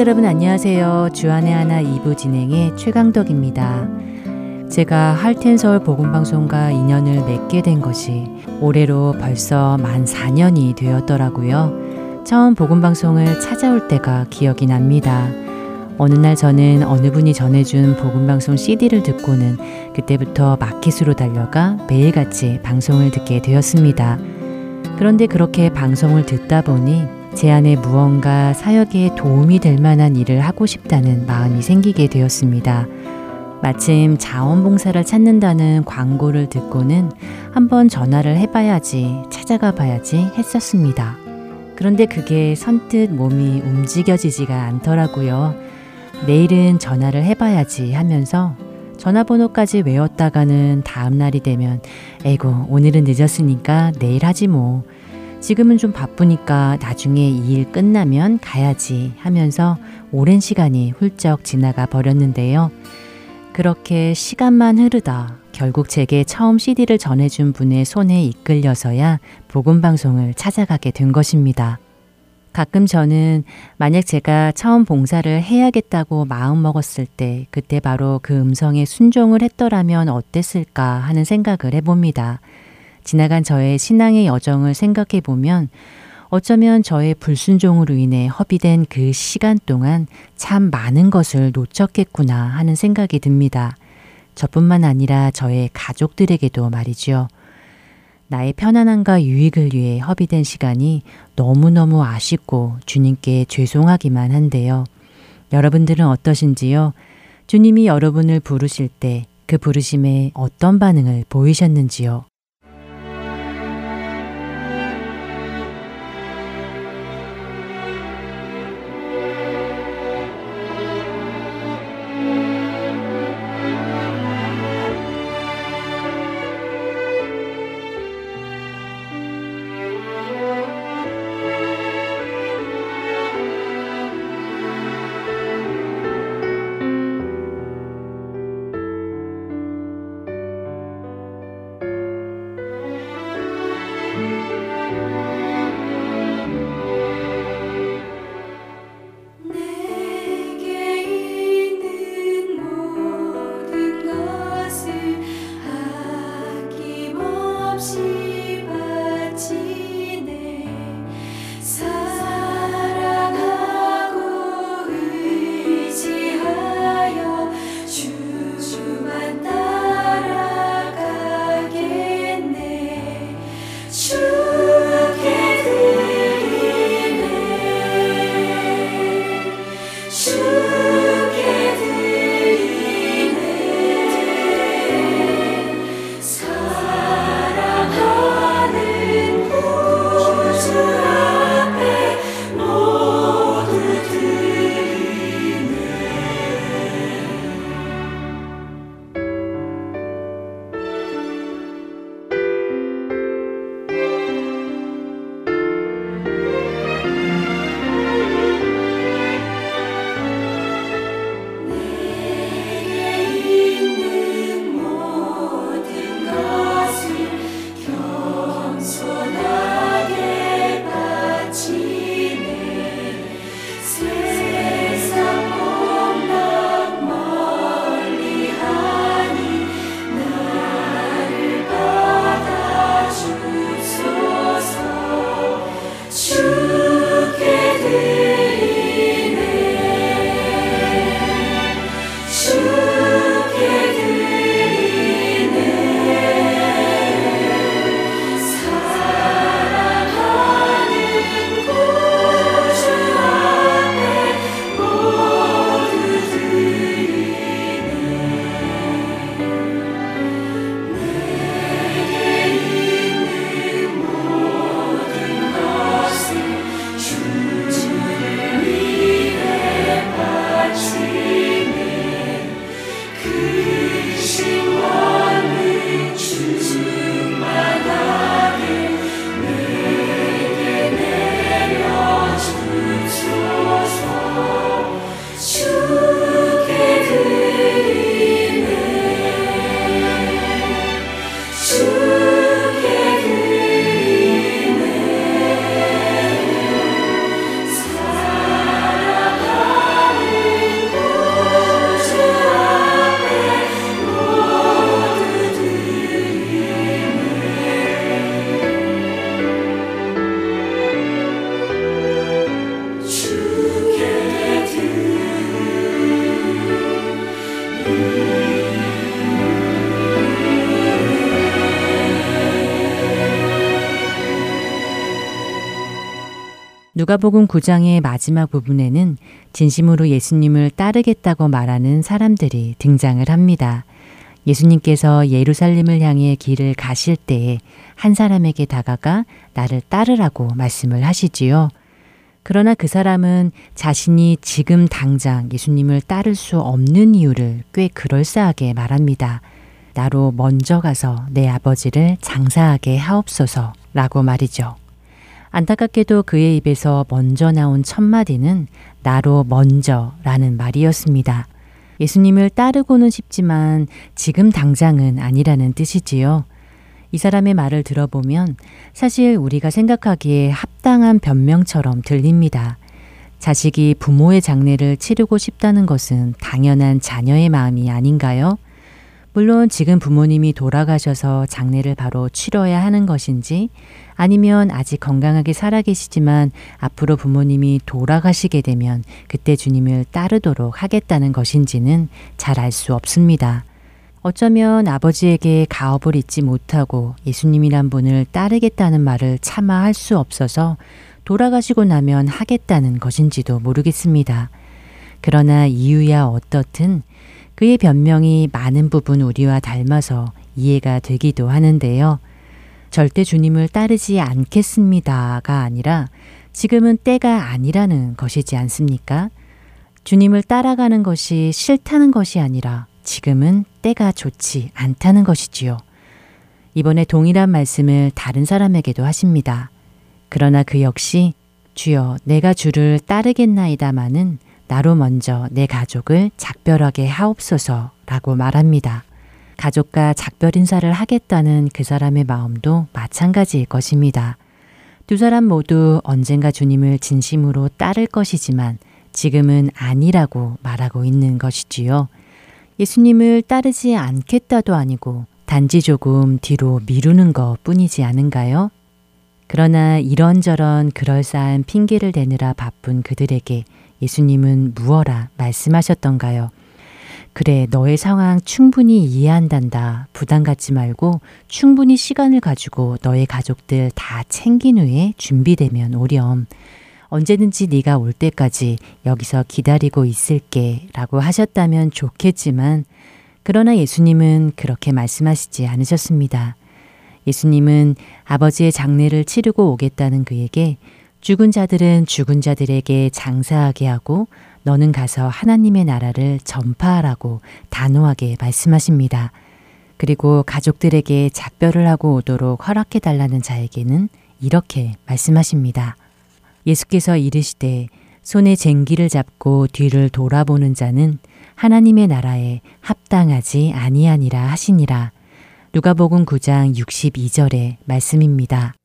애청자 여러분 안녕하세요. 주안의 하나 2부 진행의 최강덕입니다. 제가 할텐서울 복음방송과 인연을 맺게 된 것이 올해로 벌써 만 4년이 되었더라고요. 처음 복음방송을 찾아올 때가 기억이 납니다. 어느 날 저는 어느 분이 전해준 복음방송 CD를 듣고는 그때부터 마켓으로 달려가 매일같이 방송을 듣게 되었습니다. 그런데 그렇게 방송을 듣다 보니 제 안에 무언가 사역에 도움이 될 만한 일을 하고 싶다는 마음이 생기게 되었습니다. 마침 자원봉사를 찾는다는 광고를 듣고는 한번 전화를 해봐야지, 찾아가 봐야지 했었습니다. 그런데 그게 선뜻 몸이 움직여지지가 않더라고요. 내일은 전화를 해봐야지 하면서 전화번호까지 외웠다가는 다음날이 되면 에고 오늘은 늦었으니까 내일 하지 뭐. 지금은 좀 바쁘니까 나중에 이 일 끝나면 가야지 하면서 오랜 시간이 훌쩍 지나가 버렸는데요. 그렇게 시간만 흐르다 결국 제게 처음 CD를 전해준 분의 손에 이끌려서야 복음방송을 찾아가게 된 것입니다. 가끔 저는 만약 제가 처음 봉사를 해야겠다고 마음 먹었을 때 그때 바로 그 음성에 순종을 했더라면 어땠을까 하는 생각을 해봅니다. 지나간 저의 신앙의 여정을 생각해 보면 어쩌면 저의 불순종으로 인해 허비된 그 시간 동안 참 많은 것을 놓쳤겠구나 하는 생각이 듭니다. 저뿐만 아니라 저의 가족들에게도 말이죠. 나의 편안함과 유익을 위해 허비된 시간이 너무너무 아쉽고 주님께 죄송하기만 한데요. 여러분들은 어떠신지요? 주님이 여러분을 부르실 때 그 부르심에 어떤 반응을 보이셨는지요? 누가복음 9장의 마지막 부분에는 진심으로 예수님을 따르겠다고 말하는 사람들이 등장을 합니다. 예수님께서 예루살렘을 향해 길을 가실 때에 한 사람에게 다가가 나를 따르라고 말씀을 하시지요. 그러나 그 사람은 자신이 지금 당장 예수님을 따를 수 없는 이유를 꽤 그럴싸하게 말합니다. 나로 먼저 가서 내 아버지를 장사하게 하옵소서 라고 말이죠. 안타깝게도 그의 입에서 먼저 나온 첫 마디는 나로 먼저 라는 말이었습니다. 예수님을 따르고는 싶지만 지금 당장은 아니라는 뜻이지요. 이 사람의 말을 들어보면 사실 우리가 생각하기에 합당한 변명처럼 들립니다. 자식이 부모의 장례를 치르고 싶다는 것은 당연한 자녀의 마음이 아닌가요? 물론 지금 부모님이 돌아가셔서 장례를 바로 치러야 하는 것인지 아니면 아직 건강하게 살아계시지만 앞으로 부모님이 돌아가시게 되면 그때 주님을 따르도록 하겠다는 것인지는 잘 알 수 없습니다. 어쩌면 아버지에게 가업을 잊지 못하고 예수님이란 분을 따르겠다는 말을 차마 할 수 없어서 돌아가시고 나면 하겠다는 것인지도 모르겠습니다. 그러나 이유야 어떻든 그의 변명이 많은 부분 우리와 닮아서 이해가 되기도 하는데요. 절대 주님을 따르지 않겠습니다가 아니라 지금은 때가 아니라는 것이지 않습니까? 주님을 따라가는 것이 싫다는 것이 아니라 지금은 때가 좋지 않다는 것이지요. 이번에 동일한 말씀을 다른 사람에게도 하십니다. 그러나 그 역시 주여 내가 주를 따르겠나이다마는 나로 먼저 내 가족을 작별하게 하옵소서라고 말합니다. 가족과 작별 인사를 하겠다는 그 사람의 마음도 마찬가지일 것입니다. 두 사람 모두 언젠가 주님을 진심으로 따를 것이지만 지금은 아니라고 말하고 있는 것이지요. 예수님을 따르지 않겠다도 아니고 단지 조금 뒤로 미루는 것 뿐이지 않은가요? 그러나 이런저런 그럴싸한 핑계를 대느라 바쁜 그들에게 예수님은 무어라 말씀하셨던가요? 그래, 너의 상황 충분히 이해한단다. 부담 갖지 말고 충분히 시간을 가지고 너의 가족들 다 챙긴 후에 준비되면 오렴. 언제든지 네가 올 때까지 여기서 기다리고 있을게 라고 하셨다면 좋겠지만 그러나 예수님은 그렇게 말씀하시지 않으셨습니다. 예수님은 아버지의 장례를 치르고 오겠다는 그에게 죽은 자들은 죽은 자들에게 장사하게 하고 너는 가서 하나님의 나라를 전파하라고 단호하게 말씀하십니다. 그리고 가족들에게 작별을 하고 오도록 허락해 달라는 자에게는 이렇게 말씀하십니다. 예수께서 이르시되 손에 쟁기를 잡고 뒤를 돌아보는 자는 하나님의 나라에 합당하지 아니하니라 하시니라. 누가복음 9장 62절의 말씀입니다.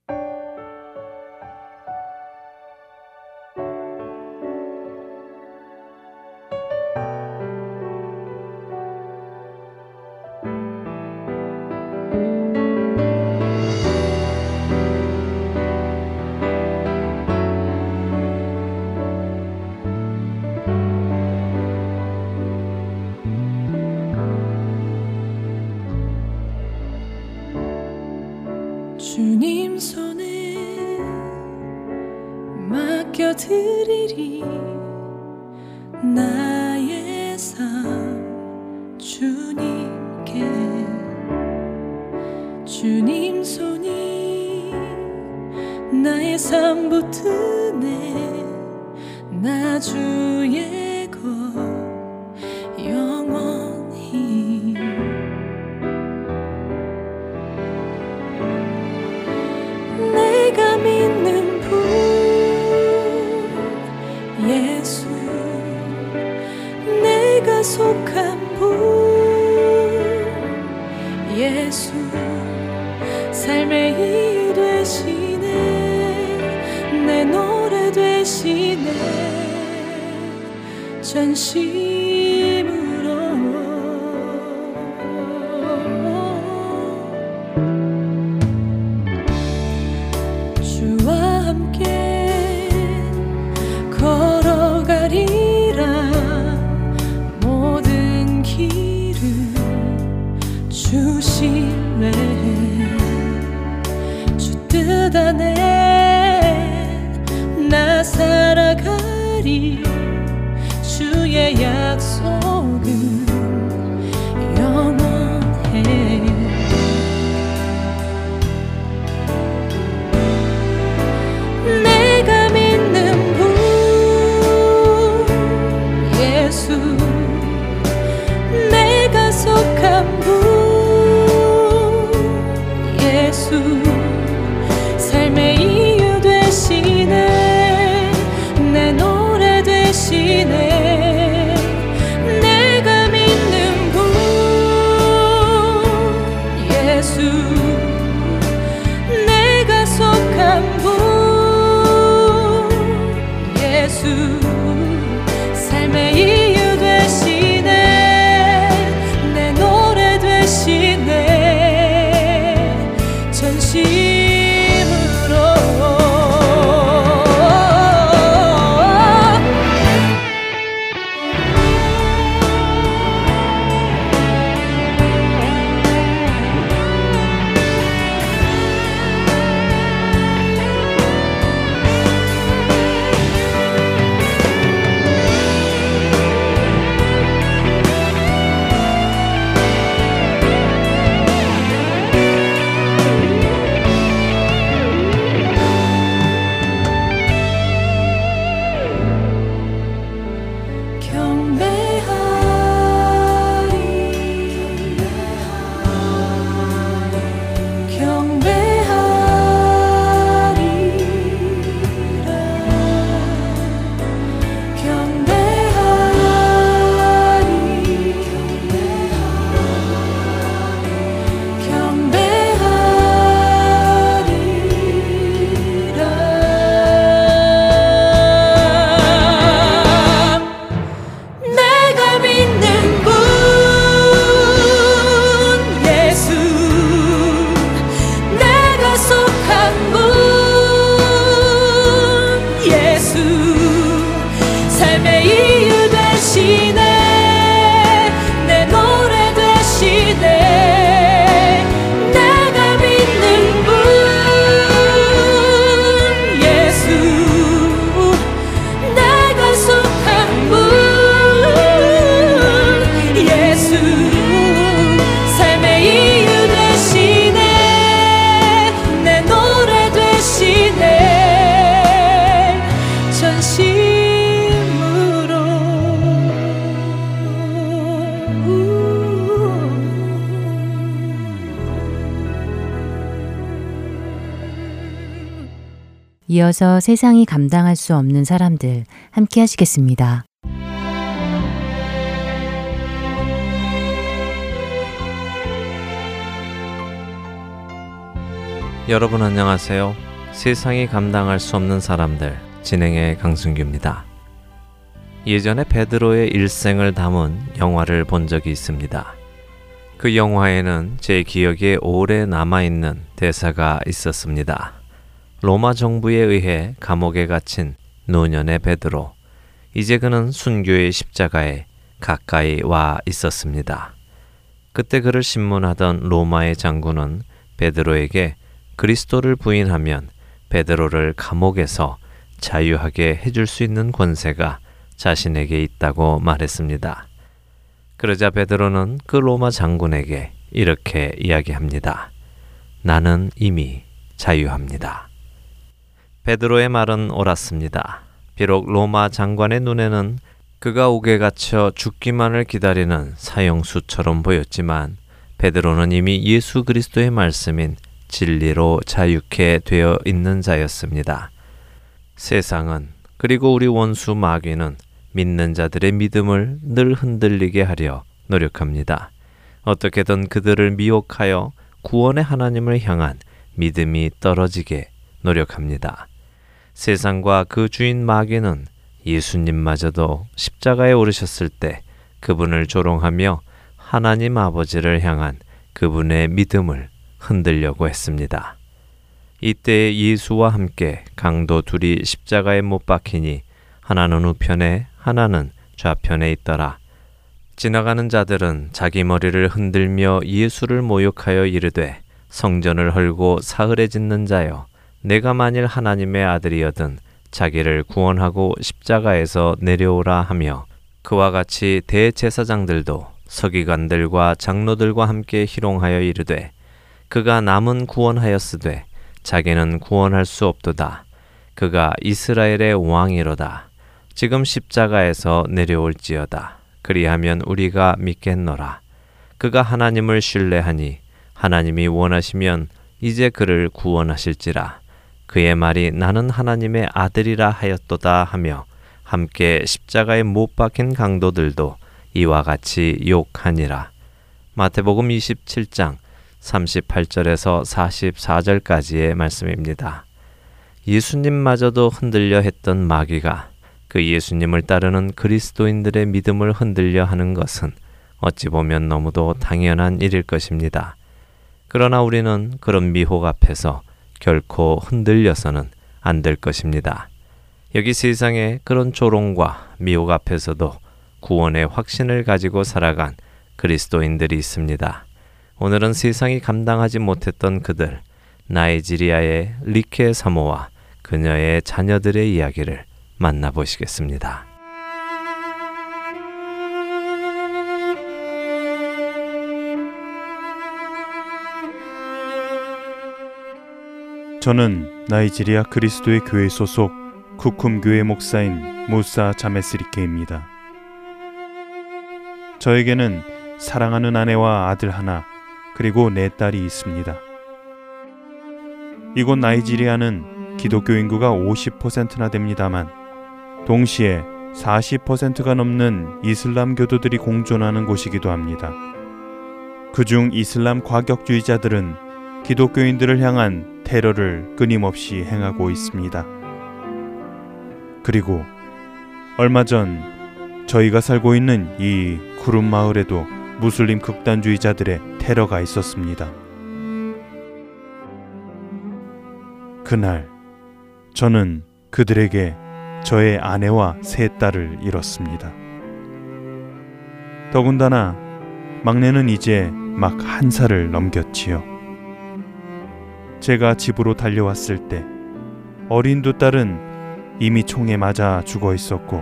이어서 세상이 감당할 수 없는 사람들 함께 하시겠습니다. 여러분 안녕하세요. 세상이 감당할 수 없는 사람들 진행의 강승규입니다. 예전에 베드로의 일생을 담은 영화를 본 적이 있습니다. 그 영화에는 제 기억에 오래 남아있는 대사가 있었습니다. 로마 정부에 의해 감옥에 갇힌 노년의 베드로. 이제 그는 순교의 십자가에 가까이 와 있었습니다. 그때 그를 신문하던 로마의 장군은 베드로에게 그리스도를 부인하면 베드로를 감옥에서 자유하게 해줄 수 있는 권세가 자신에게 있다고 말했습니다. 그러자 베드로는 그 로마 장군에게 이렇게 이야기합니다. 나는 이미 자유합니다. 베드로의 말은 옳았습니다. 비록 로마 장관의 눈에는 그가 옥에 갇혀 죽기만을 기다리는 사형수처럼 보였지만 베드로는 이미 예수 그리스도의 말씀인 진리로 자유케 되어 있는 자였습니다. 세상은 그리고 우리 원수 마귀는 믿는 자들의 믿음을 늘 흔들리게 하려 노력합니다. 어떻게든 그들을 미혹하여 구원의 하나님을 향한 믿음이 떨어지게 노력합니다. 세상과 그 주인 마귀는 예수님마저도 십자가에 오르셨을 때 그분을 조롱하며 하나님 아버지를 향한 그분의 믿음을 흔들려고 했습니다. 이때 예수와 함께 강도 둘이 십자가에 못 박히니 하나는 우편에 하나는 좌편에 있더라. 지나가는 자들은 자기 머리를 흔들며 예수를 모욕하여 이르되 성전을 헐고 사흘에 짓는 자여 내가 만일 하나님의 아들이여든 자기를 구원하고 십자가에서 내려오라 하며 그와 같이 대제사장들도 서기관들과 장로들과 함께 희롱하여 이르되 그가 남은 구원하였으되 자기는 구원할 수 없도다 그가 이스라엘의 왕이로다 지금 십자가에서 내려올지어다. 그리하면 우리가 믿겠노라. 그가 하나님을 신뢰하니 하나님이 원하시면 이제 그를 구원하실지라. 그의 말이 나는 하나님의 아들이라 하였도다 하며 함께 십자가에 못 박힌 강도들도 이와 같이 욕하니라. 마태복음 27장 38절에서 44절까지의 말씀입니다. 예수님마저도 흔들려 했던 마귀가 그 예수님을 따르는 그리스도인들의 믿음을 흔들려 하는 것은 어찌 보면 너무도 당연한 일일 것입니다. 그러나 우리는 그런 미혹 앞에서 결코 흔들려서는 안 될 것입니다. 여기 세상에 그런 조롱과 미혹 앞에서도 구원의 확신을 가지고 살아간 그리스도인들이 있습니다. 오늘은 세상이 감당하지 못했던 그들, 나이지리아의 리케 사모와 그녀의 자녀들의 이야기를 만나보시겠습니다. 저는 나이지리아 그리스도의 교회 소속 쿠쿰 교회 목사인 무사 자메스리케입니다. 저에게는 사랑하는 아내와 아들 하나 그리고 네 딸이 있습니다. 이곳 나이지리아는 기독교 인구가 50%나 됩니다만 동시에 40%가 넘는 이슬람 교도들이 공존하는 곳이기도 합니다. 그중 이슬람 과격주의자들은 기독교인들을 향한 테러를 끊임없이 행하고 있습니다. 그리고 얼마 전 저희가 살고 있는 이 구름 마을에도 무슬림 극단주의자들의 테러가 있었습니다. 그날 저는 그들에게 저의 아내와 세 딸을 잃었습니다. 더군다나 막내는 이제 막 한 살을 넘겼지요. 제가 집으로 달려왔을 때 어린 두 딸은 이미 총에 맞아 죽어 있었고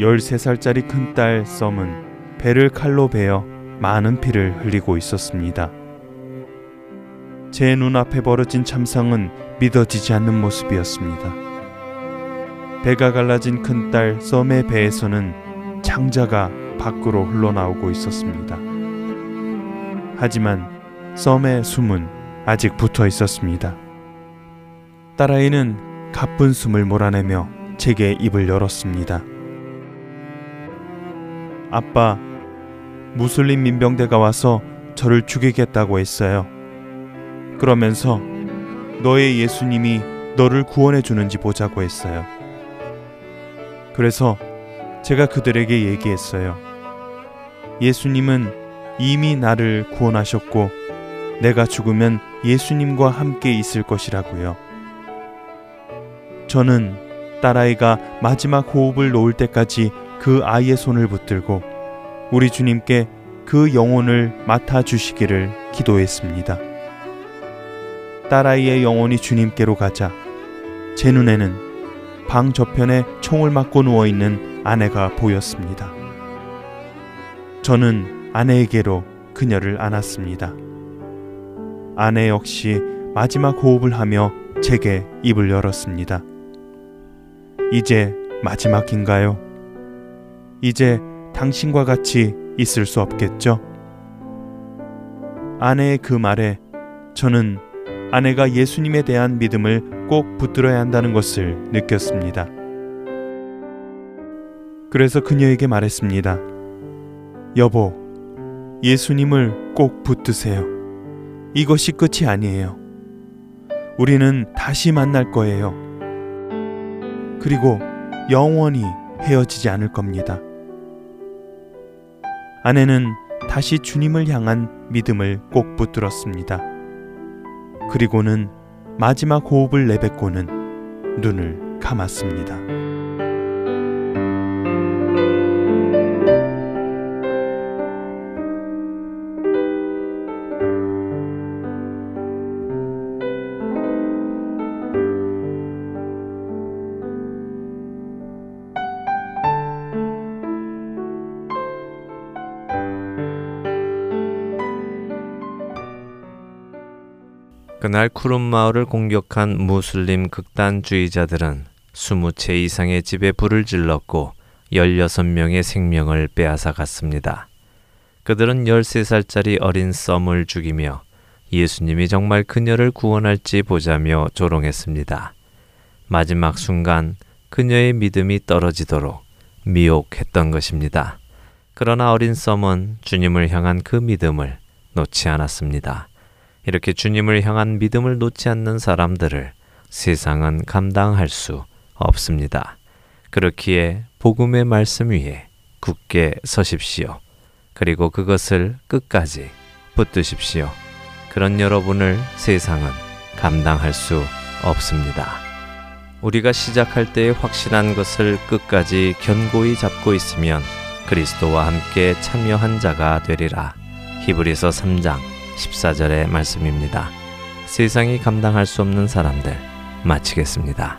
13살짜리 큰 딸 썸은 배를 칼로 베어 많은 피를 흘리고 있었습니다. 제 눈앞에 벌어진 참상은 믿어지지 않는 모습이었습니다. 배가 갈라진 큰 딸 썸의 배에서는 창자가 밖으로 흘러나오고 있었습니다. 하지만 썸의 숨은 아직 붙어 있었습니다. 딸아이는 가쁜 숨을 몰아내며 제게 입을 열었습니다. 아빠, 무슬림 민병대가 와서 저를 죽이겠다고 했어요. 그러면서 너의 예수님이 너를 구원해 주는지 보자고 했어요. 그래서 제가 그들에게 얘기했어요. 예수님은 이미 나를 구원하셨고 내가 죽으면 예수님과 함께 있을 것이라고요. 저는 딸아이가 마지막 호흡을 놓을 때까지 그 아이의 손을 붙들고 우리 주님께 그 영혼을 맡아 주시기를 기도했습니다. 딸아이의 영혼이 주님께로 가자 제 눈에는 방 저편에 총을 맞고 누워 있는 아내가 보였습니다. 저는 아내에게로 그녀를 안았습니다. 아내 역시 마지막 호흡을 하며 제게 입을 열었습니다. 이제 마지막인가요? 이제 당신과 같이 있을 수 없겠죠? 아내의 그 말에 저는 아내가 예수님에 대한 믿음을 꼭 붙들어야 한다는 것을 느꼈습니다. 그래서 그녀에게 말했습니다. 여보, 예수님을 꼭 붙드세요. 이것이 끝이 아니에요. 우리는 다시 만날 거예요. 그리고 영원히 헤어지지 않을 겁니다. 아내는 다시 주님을 향한 믿음을 꼭 붙들었습니다. 그리고는 마지막 호흡을 내뱉고는 눈을 감았습니다. 그날 쿠름 마을을 공격한 무슬림 극단주의자들은 스무 채 이상의 집에 불을 질렀고 열여섯 명의 생명을 빼앗아 갔습니다. 그들은 13살짜리 어린 썸을 죽이며 예수님이 정말 그녀를 구원할지 보자며 조롱했습니다. 마지막 순간 그녀의 믿음이 떨어지도록 미혹했던 것입니다. 그러나 어린 썸은 주님을 향한 그 믿음을 놓지 않았습니다. 이렇게 주님을 향한 믿음을 놓지 않는 사람들을 세상은 감당할 수 없습니다. 그렇기에 복음의 말씀 위에 굳게 서십시오. 그리고 그것을 끝까지 붙드십시오. 그런 여러분을 세상은 감당할 수 없습니다. 우리가 시작할 때에 확신한 것을 끝까지 견고히 잡고 있으면 그리스도와 함께 참여한 자가 되리라. 히브리서 3장 14절의 말씀입니다. 세상이 감당할 수 없는 사람들 마치겠습니다.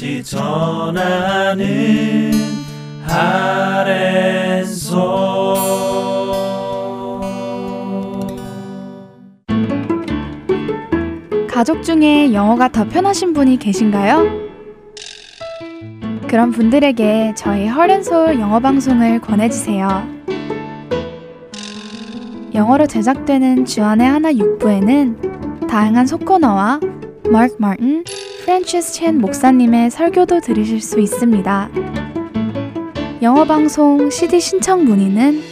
끝까지 전하는 아랜소 가족 중에 영어가 더 편하신 분이 계신가요? 그런 분들에게 저희 헐앤솔 영어 방송을 권해주세요. 영어로 제작되는 주안의 하나 6부에는 다양한 속코너와 마크 마틴, 프랜시스 챈 목사님의 설교도 들으실 수 있습니다. 영어 방송 CD 신청 문의는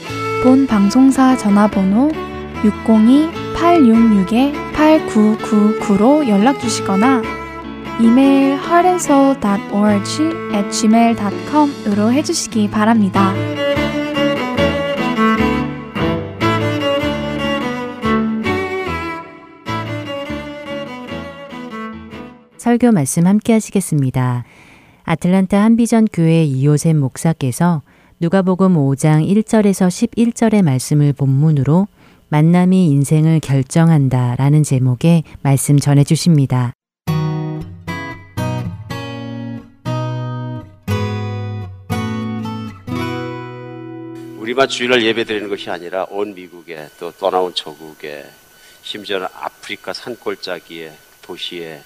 본 방송사 전화번호 602-866-8999로 연락 주시거나 이메일 heartandsoul.org at gmail.com으로 해주시기 바랍니다. 설교 말씀 함께 하시겠습니다. 아틀란타 한비전 교회 이호셉 목사께서 누가복음 5장 1절에서 11절의 말씀을 본문으로 만남이 인생을 결정한다 라는 제목의 말씀 전해 주십니다. 우리만 주일날 예배 드리는 것이 아니라 온 미국에 또 떠나온 저국에 심지어는 아프리카 산골짜기에 도시에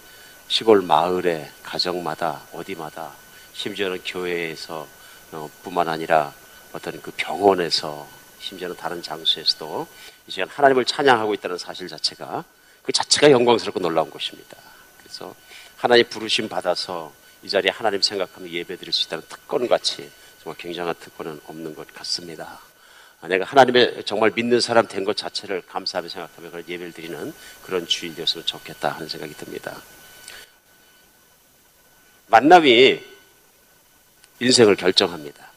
시골 마을에 가정마다 어디마다 심지어는 교회에서 어, 뿐만 아니라 어떤 그 병원에서 심지어는 다른 장소에서도 이 시간 하나님을 찬양하고 있다는 사실 자체가 그 자체가 영광스럽고 놀라운 것입니다. 그래서 하나님 부르심 받아서 이 자리에 하나님 생각하며 예배 드릴 수 있다는 특권 같이 정말 굉장한 특권은 없는 것 같습니다. 아, 내가 하나님의 정말 믿는 사람 된 것 자체를 감사하며 생각하며 그런 예배를 드리는 그런 주인 되었으면 좋겠다 하는 생각이 듭니다. 만남이 인생을 결정합니다.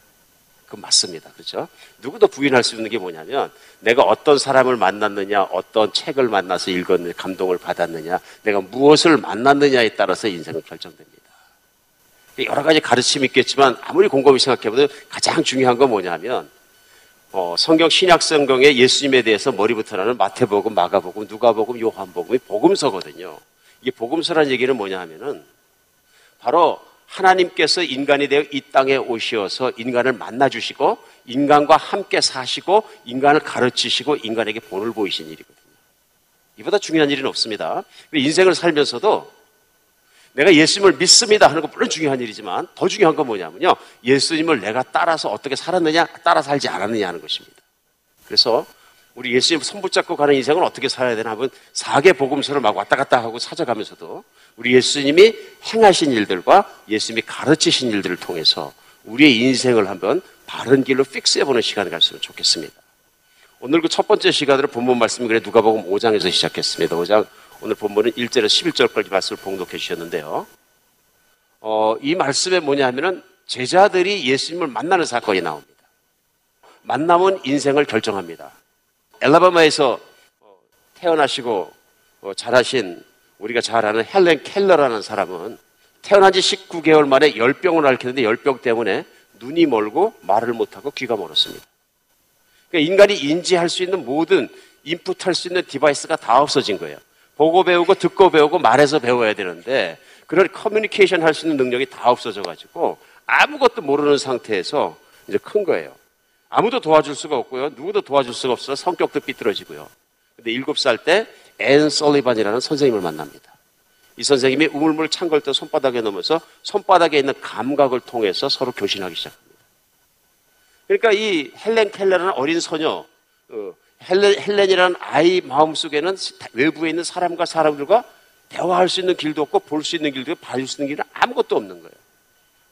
그 맞습니다. 그렇죠? 누구도 부인할 수 있는 게 뭐냐면 내가 어떤 사람을 만났느냐, 어떤 책을 만나서 읽었느냐, 감동을 받았느냐, 내가 무엇을 만났느냐에 따라서 인생은 결정됩니다. 여러 가지 가르침이 있겠지만 아무리 곰곰이 생각해봐도 가장 중요한 건 뭐냐면 어, 성경 신약 성경에 예수님에 대해서 머리부터 나는 마태복음, 마가복음, 누가복음, 요한복음이 복음서거든요. 이게 복음서란 얘기는 뭐냐 하면은 바로 하나님께서 인간이 되어 이 땅에 오시어서 인간을 만나 주시고 인간과 함께 사시고 인간을 가르치시고 인간에게 본을 보이신 일이거든요. 이보다 중요한 일은 없습니다. 인생을 살면서도 내가 예수님을 믿습니다 하는 건 물론 중요한 일이지만 더 중요한 건 뭐냐면요. 예수님을 내가 따라서 어떻게 살았느냐, 따라 살지 않았느냐 하는 것입니다. 그래서 우리 예수님 손붙잡고 가는 인생을 어떻게 살아야 되나 하면 사계 복음서를 막 왔다 갔다 하고 찾아가면서도 우리 예수님이 행하신 일들과 예수님이 가르치신 일들을 통해서 우리의 인생을 한번 바른 길로 픽스해보는 시간을 가졌으면 좋겠습니다. 오늘 그 첫 번째 시간으로 본문 말씀이 그래 누가복음 5장에서 시작했습니다. 5장 오늘 본문은 1절에서 11절까지 말씀을 봉독해 주셨는데요. 어, 이 말씀에 뭐냐 하면은 제자들이 예수님을 만나는 사건이 나옵니다. 만남은 인생을 결정합니다. 앨라배마에서 어, 태어나시고 어, 자라신 우리가 잘 아는 헬렌 켈러라는 사람은 태어난 지 19개월 만에 열병을 앓게 되는데 열병 때문에 눈이 멀고 말을 못하고 귀가 멀었습니다. 그러니까 인간이 인지할 수 있는 모든 input할 수 있는 device가 다 없어진 거예요. 보고 배우고 듣고 배우고 말해서 배워야 되는데 그런 커뮤니케이션 할 수 있는 능력이 다 없어져 가지고 아무것도 모르는 상태에서 이제 큰 거예요. 아무도 도와줄 수가 없고요. 누구도 도와줄 수가 없어서 성격도 삐뚤어지고요. 근데 일곱 살 때 앤 설리반이라는 선생님을 만납니다. 이 선생님이 우물물 찬 걸 때 손바닥에 넣으면서 손바닥에 있는 감각을 통해서 서로 교신하기 시작합니다. 그러니까 이 헬렌 켈러라는 어린 소녀, 어, 헬렌, 헬렌이라는 아이 마음속에는 외부에 있는 사람과 사람들과 대화할 수 있는 길도 없고 볼 수 있는 길도 없고 봐줄 수 있는 길은 아무것도 없는 거예요.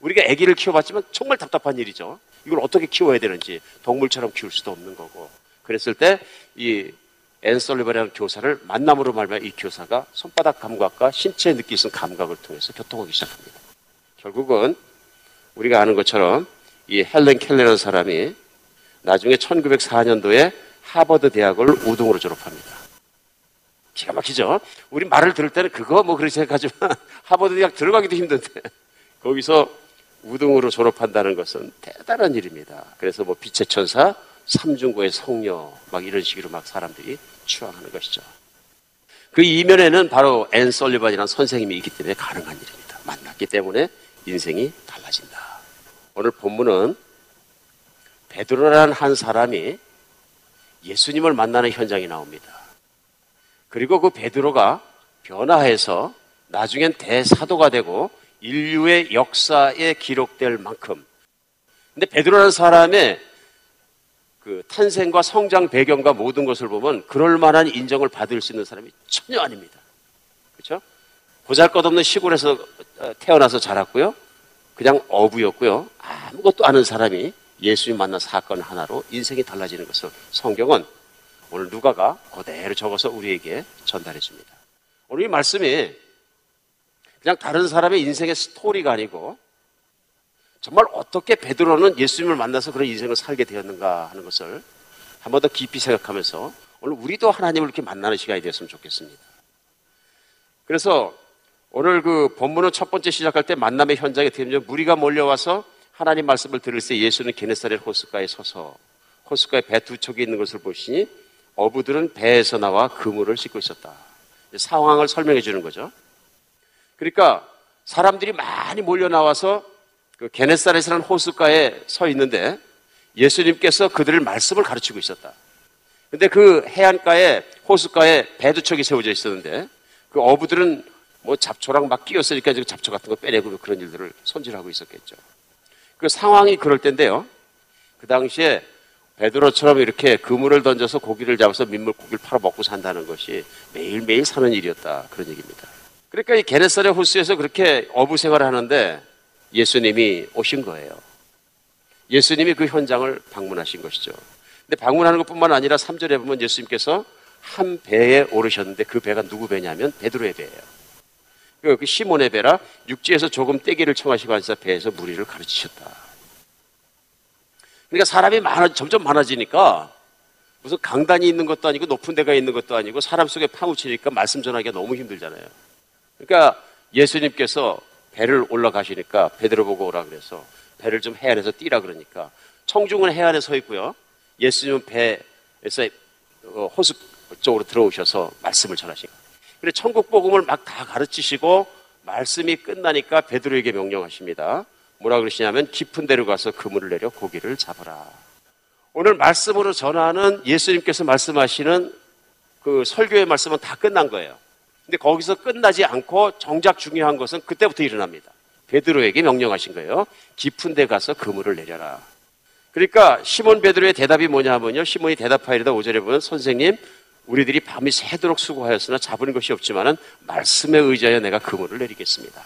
우리가 아기를 키워봤지만 정말 답답한 일이죠. 이걸 어떻게 키워야 되는지 동물처럼 키울 수도 없는 거고. 그랬을 때 이 앤설리버라는 교사를 만남으로 말하면 이 교사가 손바닥 감각과 신체에 느낄 수 있는 감각을 통해서 교통하기 시작합니다. 결국은 우리가 아는 것처럼 이 헬렌 켈러라는 사람이 나중에 1904년도에 하버드 대학을 우등으로 졸업합니다. 기가 막히죠? 우리 말을 들을 때는 그거 뭐 그렇게 생각하지만 하버드 대학 들어가기도 힘든데 거기서 우등으로 졸업한다는 것은 대단한 일입니다. 그래서 뭐 빛의 천사, 삼중고의 성녀, 막 이런 식으로 막 사람들이 추앙하는 것이죠. 그 이면에는 바로 앤 설리반이라는 선생님이 있기 때문에 가능한 일입니다. 만났기 때문에 인생이 달라진다. 오늘 본문은 베드로라는 한 사람이 예수님을 만나는 현장이 나옵니다. 그리고 그 베드로가 변화해서 나중엔 대사도가 되고 인류의 역사에 기록될 만큼. 근데 베드로라는 사람의 그 탄생과 성장 배경과 모든 것을 보면 그럴 만한 인정을 받을 수 있는 사람이 전혀 아닙니다. 그렇죠? 보잘것없는 시골에서 어, 태어나서 자랐고요. 그냥 어부였고요. 아무것도 아는 사람이 예수님 만난 사건 하나로 인생이 달라지는 것을 성경은 오늘 누가가 그대로 적어서 우리에게 전달해 줍니다. 오늘 이 말씀이 그냥 다른 사람의 인생의 스토리가 아니고 정말 어떻게 베드로는 예수님을 만나서 그런 인생을 살게 되었는가 하는 것을 한 번 더 깊이 생각하면서 오늘 우리도 하나님을 이렇게 만나는 시간이 되었으면 좋겠습니다. 그래서 오늘 그 본문을 첫 번째 시작할 때 만남의 현장에 되면 무리가 몰려와서 하나님 말씀을 들을 때 예수는 게네사렛 호숫가에 서서 호숫가에 배 두 척이 있는 것을 보시니 어부들은 배에서 나와 그물을 씻고 있었다. 상황을 설명해 주는 거죠. 그러니까 사람들이 많이 몰려 나와서 그 게네사렛이라는 호숫가에 서 있는데 예수님께서 그들을 말씀을 가르치고 있었다. 근데 그 해안가에 호숫가에 배두 척이 세워져 있었는데 그 어부들은 뭐 잡초랑 막 끼었으니까 지금 잡초 같은 거 빼내고 그런 일들을 손질하고 있었겠죠. 그 상황이 그럴 텐데요. 그 당시에 베드로처럼 이렇게 그물을 던져서 고기를 잡아서 민물고기를 팔아 먹고 산다는 것이 매일매일 사는 일이었다. 그런 얘기입니다. 그러니까 이 게네사렛 호수에서 그렇게 어부 생활을 하는데 예수님이 오신 거예요. 예수님이 그 현장을 방문하신 것이죠. 근데 방문하는 것뿐만 아니라 3절에 보면 예수님께서 한 배에 오르셨는데 그 배가 누구 배냐면 베드로의 배예요. 그, 그 시몬의 배라 육지에서 조금 떼기를 청하시고 앉아 배에서 무리를 가르치셨다. 그러니까 사람이 많아 점점 많아지니까 무슨 강단이 있는 것도 아니고 높은 데가 있는 것도 아니고 사람 속에 파묻히니까 말씀 전하기가 너무 힘들잖아요. 그러니까 예수님께서 배를 올라가시니까 베드로 보고 오라 그래서 배를 좀 해안에서 뛰라 그러니까 청중은 해안에 서 있고요. 예수님은 배에서 어, 호수 쪽으로 들어오셔서 말씀을 전하신 거예요. 그래 천국 복음을 막 다 가르치시고 말씀이 끝나니까 베드로에게 명령하십니다. 뭐라 그러시냐면 깊은 데로 가서 그물을 내려 고기를 잡아라. 오늘 말씀으로 전하는 예수님께서 말씀하시는 그 설교의 말씀은 다 끝난 거예요. 근데 거기서 끝나지 않고 정작 중요한 것은 그때부터 일어납니다. 베드로에게 명령하신 거예요. 깊은 데 가서 그물을 내려라. 그러니까 시몬 베드로의 대답이 뭐냐 하면요. 시몬이 대답하이다 5절에 보면 선생님 우리들이 밤이 새도록 수고하였으나 잡은 것이 없지만은 말씀에 의지하여 내가 그물을 내리겠습니다.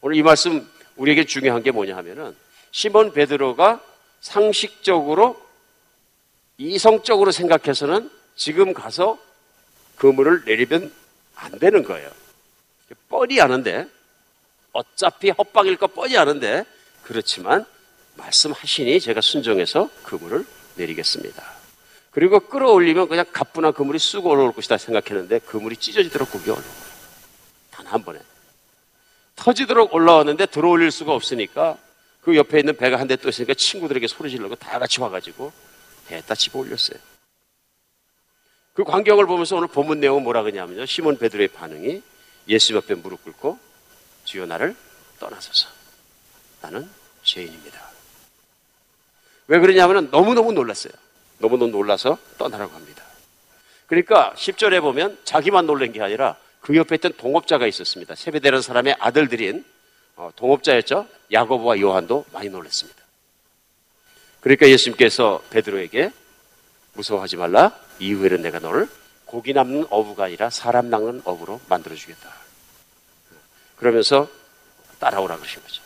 오늘 이 말씀 우리에게 중요한 게 뭐냐 하면은 시몬 베드로가 상식적으로 이성적으로 생각해서는 지금 가서 그물을 내리면 안 되는 거예요. 뻔히 아는데 어차피 헛방일 거 뻔히 아는데 그렇지만 말씀하시니 제가 순종해서 그물을 내리겠습니다. 그리고 끌어올리면 그냥 가뿐한 그물이 쑥 올라올 것이다 생각했는데 그물이 찢어지도록 그게 올라온 거예요. 단 한 번에. 터지도록 올라왔는데 들어올릴 수가 없으니까 그 옆에 있는 배가 한 대 또 있으니까 친구들에게 소리 지르고 다 같이 와가지고 배에다 집어 올렸어요. 그 광경을 보면서 오늘 본문 내용은 뭐라 그러냐면요. 시몬 베드로의 반응이 예수 옆에 무릎 꿇고 주여 나를 떠나소서. 나는 죄인입니다. 왜 그러냐면 너무너무 놀랐어요. 너무너무 놀라서 떠나라고 합니다. 그러니까 10절에 보면 자기만 놀란 게 아니라 그 옆에 있던 동업자가 있었습니다. 세베대라는 사람의 아들들인 어, 동업자였죠. 야고보와 요한도 많이 놀랐습니다. 그러니까 예수님께서 베드로에게 무서워하지 말라. 이후에는 내가 너를 고기 남는 어부가 아니라 사람 낚는 어부로 만들어 주겠다. 그러면서 따라오라 그러신 거죠.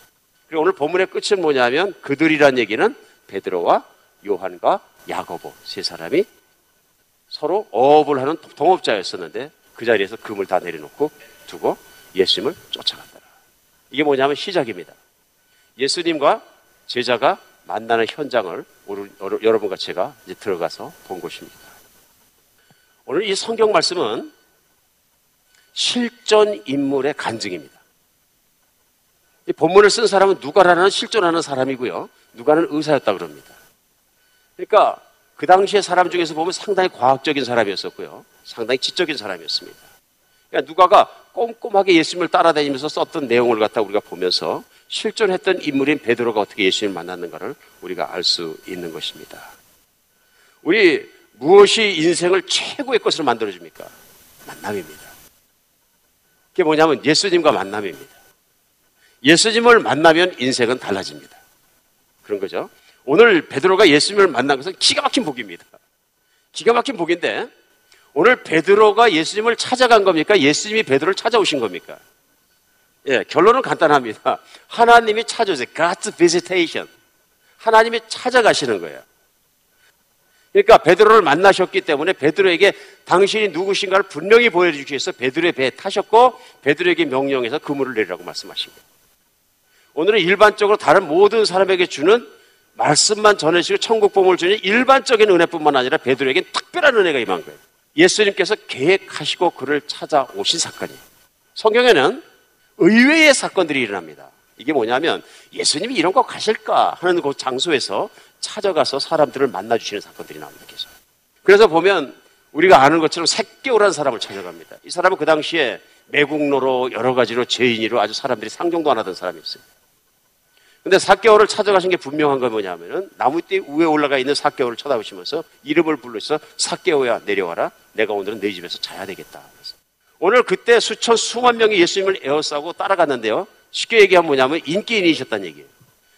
그리고 오늘 본문의 끝은 뭐냐면 그들이란 얘기는 베드로와 요한과 야고보 세 사람이 서로 어업을 하는 동업자였었는데 그 자리에서 금을 다 내려놓고 두고 예수님을 쫓아간다. 이게 뭐냐면 시작입니다. 예수님과 제자가 만나는 현장을 여러분과 제가 이제 들어가서 본 것입니다. 오늘 이 성경 말씀은 실존 인물의 간증입니다. 이 본문을 쓴 사람은 누가라는 실존하는 사람이고요. 누가는 의사였다 그럽니다. 그러니까 그 당시의 사람 중에서 보면 상당히 과학적인 사람이었었고요. 상당히 지적인 사람이었습니다. 그러니까 누가가 꼼꼼하게 예수님을 따라다니면서 썼던 내용을 갖다 우리가 보면서 실존했던 인물인 베드로가 어떻게 예수님을 만났는가를 우리가 알 수 있는 것입니다. 우리 무엇이 인생을 최고의 것으로 만들어줍니까? 만남입니다. 그게 뭐냐면 예수님과 만남입니다. 예수님을 만나면 인생은 달라집니다. 그런 거죠. 오늘 베드로가 예수님을 만난 것은 기가 막힌 복입니다. 기가 막힌 복인데 오늘 베드로가 예수님을 찾아간 겁니까? 예수님이 베드로를 찾아오신 겁니까? 예, 결론은 간단합니다. 하나님이 찾아오세요. God's visitation. 하나님이 찾아가시는 거예요. 그러니까 베드로를 만나셨기 때문에 베드로에게 당신이 누구신가를 분명히 보여주기 위해서 베드로의 배에 타셨고 베드로에게 명령해서 그물을 내리라고 거예요. 오늘은 일반적으로 다른 모든 사람에게 주는 말씀만 전해주시고 천국 복음을 주는 일반적인 은혜뿐만 아니라 베드로에게 특별한 은혜가 임한 거예요. 예수님께서 계획하시고 그를 찾아오신 사건이에요. 성경에는 의외의 사건들이 일어납니다. 이게 뭐냐면 예수님이 이런 거 가실까 하는 그 장소에서 찾아가서 사람들을 만나주시는 사건들이 나옵니다. 계속. 그래서 보면 우리가 아는 것처럼 색개오라는 사람을 찾아갑니다. 이 사람은 그 당시에 매국노로 여러 가지로 죄인으로 아주 사람들이 상종도 안 하던 사람이었어요. 근데 사개오를 찾아가신 게 분명한 건 뭐냐면은 나무띠 위에 올라가 있는 사개오를 쳐다보시면서 이름을 불러서 사개오야 내려와라. 내가 오늘은 네 집에서 자야 되겠다. 그래서 오늘 그때 수천 수만 명이 예수님을 에워싸고 따라갔는데요. 쉽게 얘기하면 뭐냐면 인기인이셨다는 얘기예요.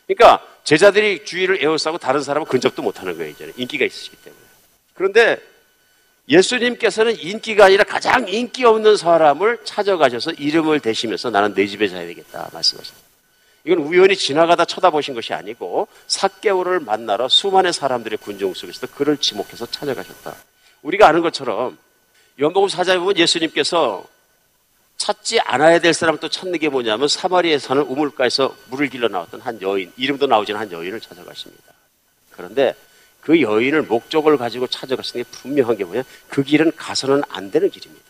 그러니까 제자들이 주위를 에워싸고 다른 사람은 근접도 못하는 거예요. 이제는 인기가 있으시기 때문에. 그런데 예수님께서는 인기가 아니라 가장 인기 없는 사람을 찾아가셔서 이름을 대시면서 나는 내 집에 자야 되겠다 말씀하셨다. 이건 우연히 지나가다 쳐다보신 것이 아니고 사개오를 만나러 수많은 사람들의 군중 속에서 그를 지목해서 찾아가셨다. 우리가 아는 것처럼 연복음 사장에 보면 예수님께서 찾지 않아야 될 사람을 또 찾는 게 뭐냐면 사마리에 사는 우물가에서 물을 길러 나왔던 한 여인, 이름도 나오지는 한 여인을 찾아가십니다. 그런데 그 여인을 목적을 가지고 찾아갔을 때 분명한 게 뭐냐? 그 길은 가서는 안 되는 길입니다.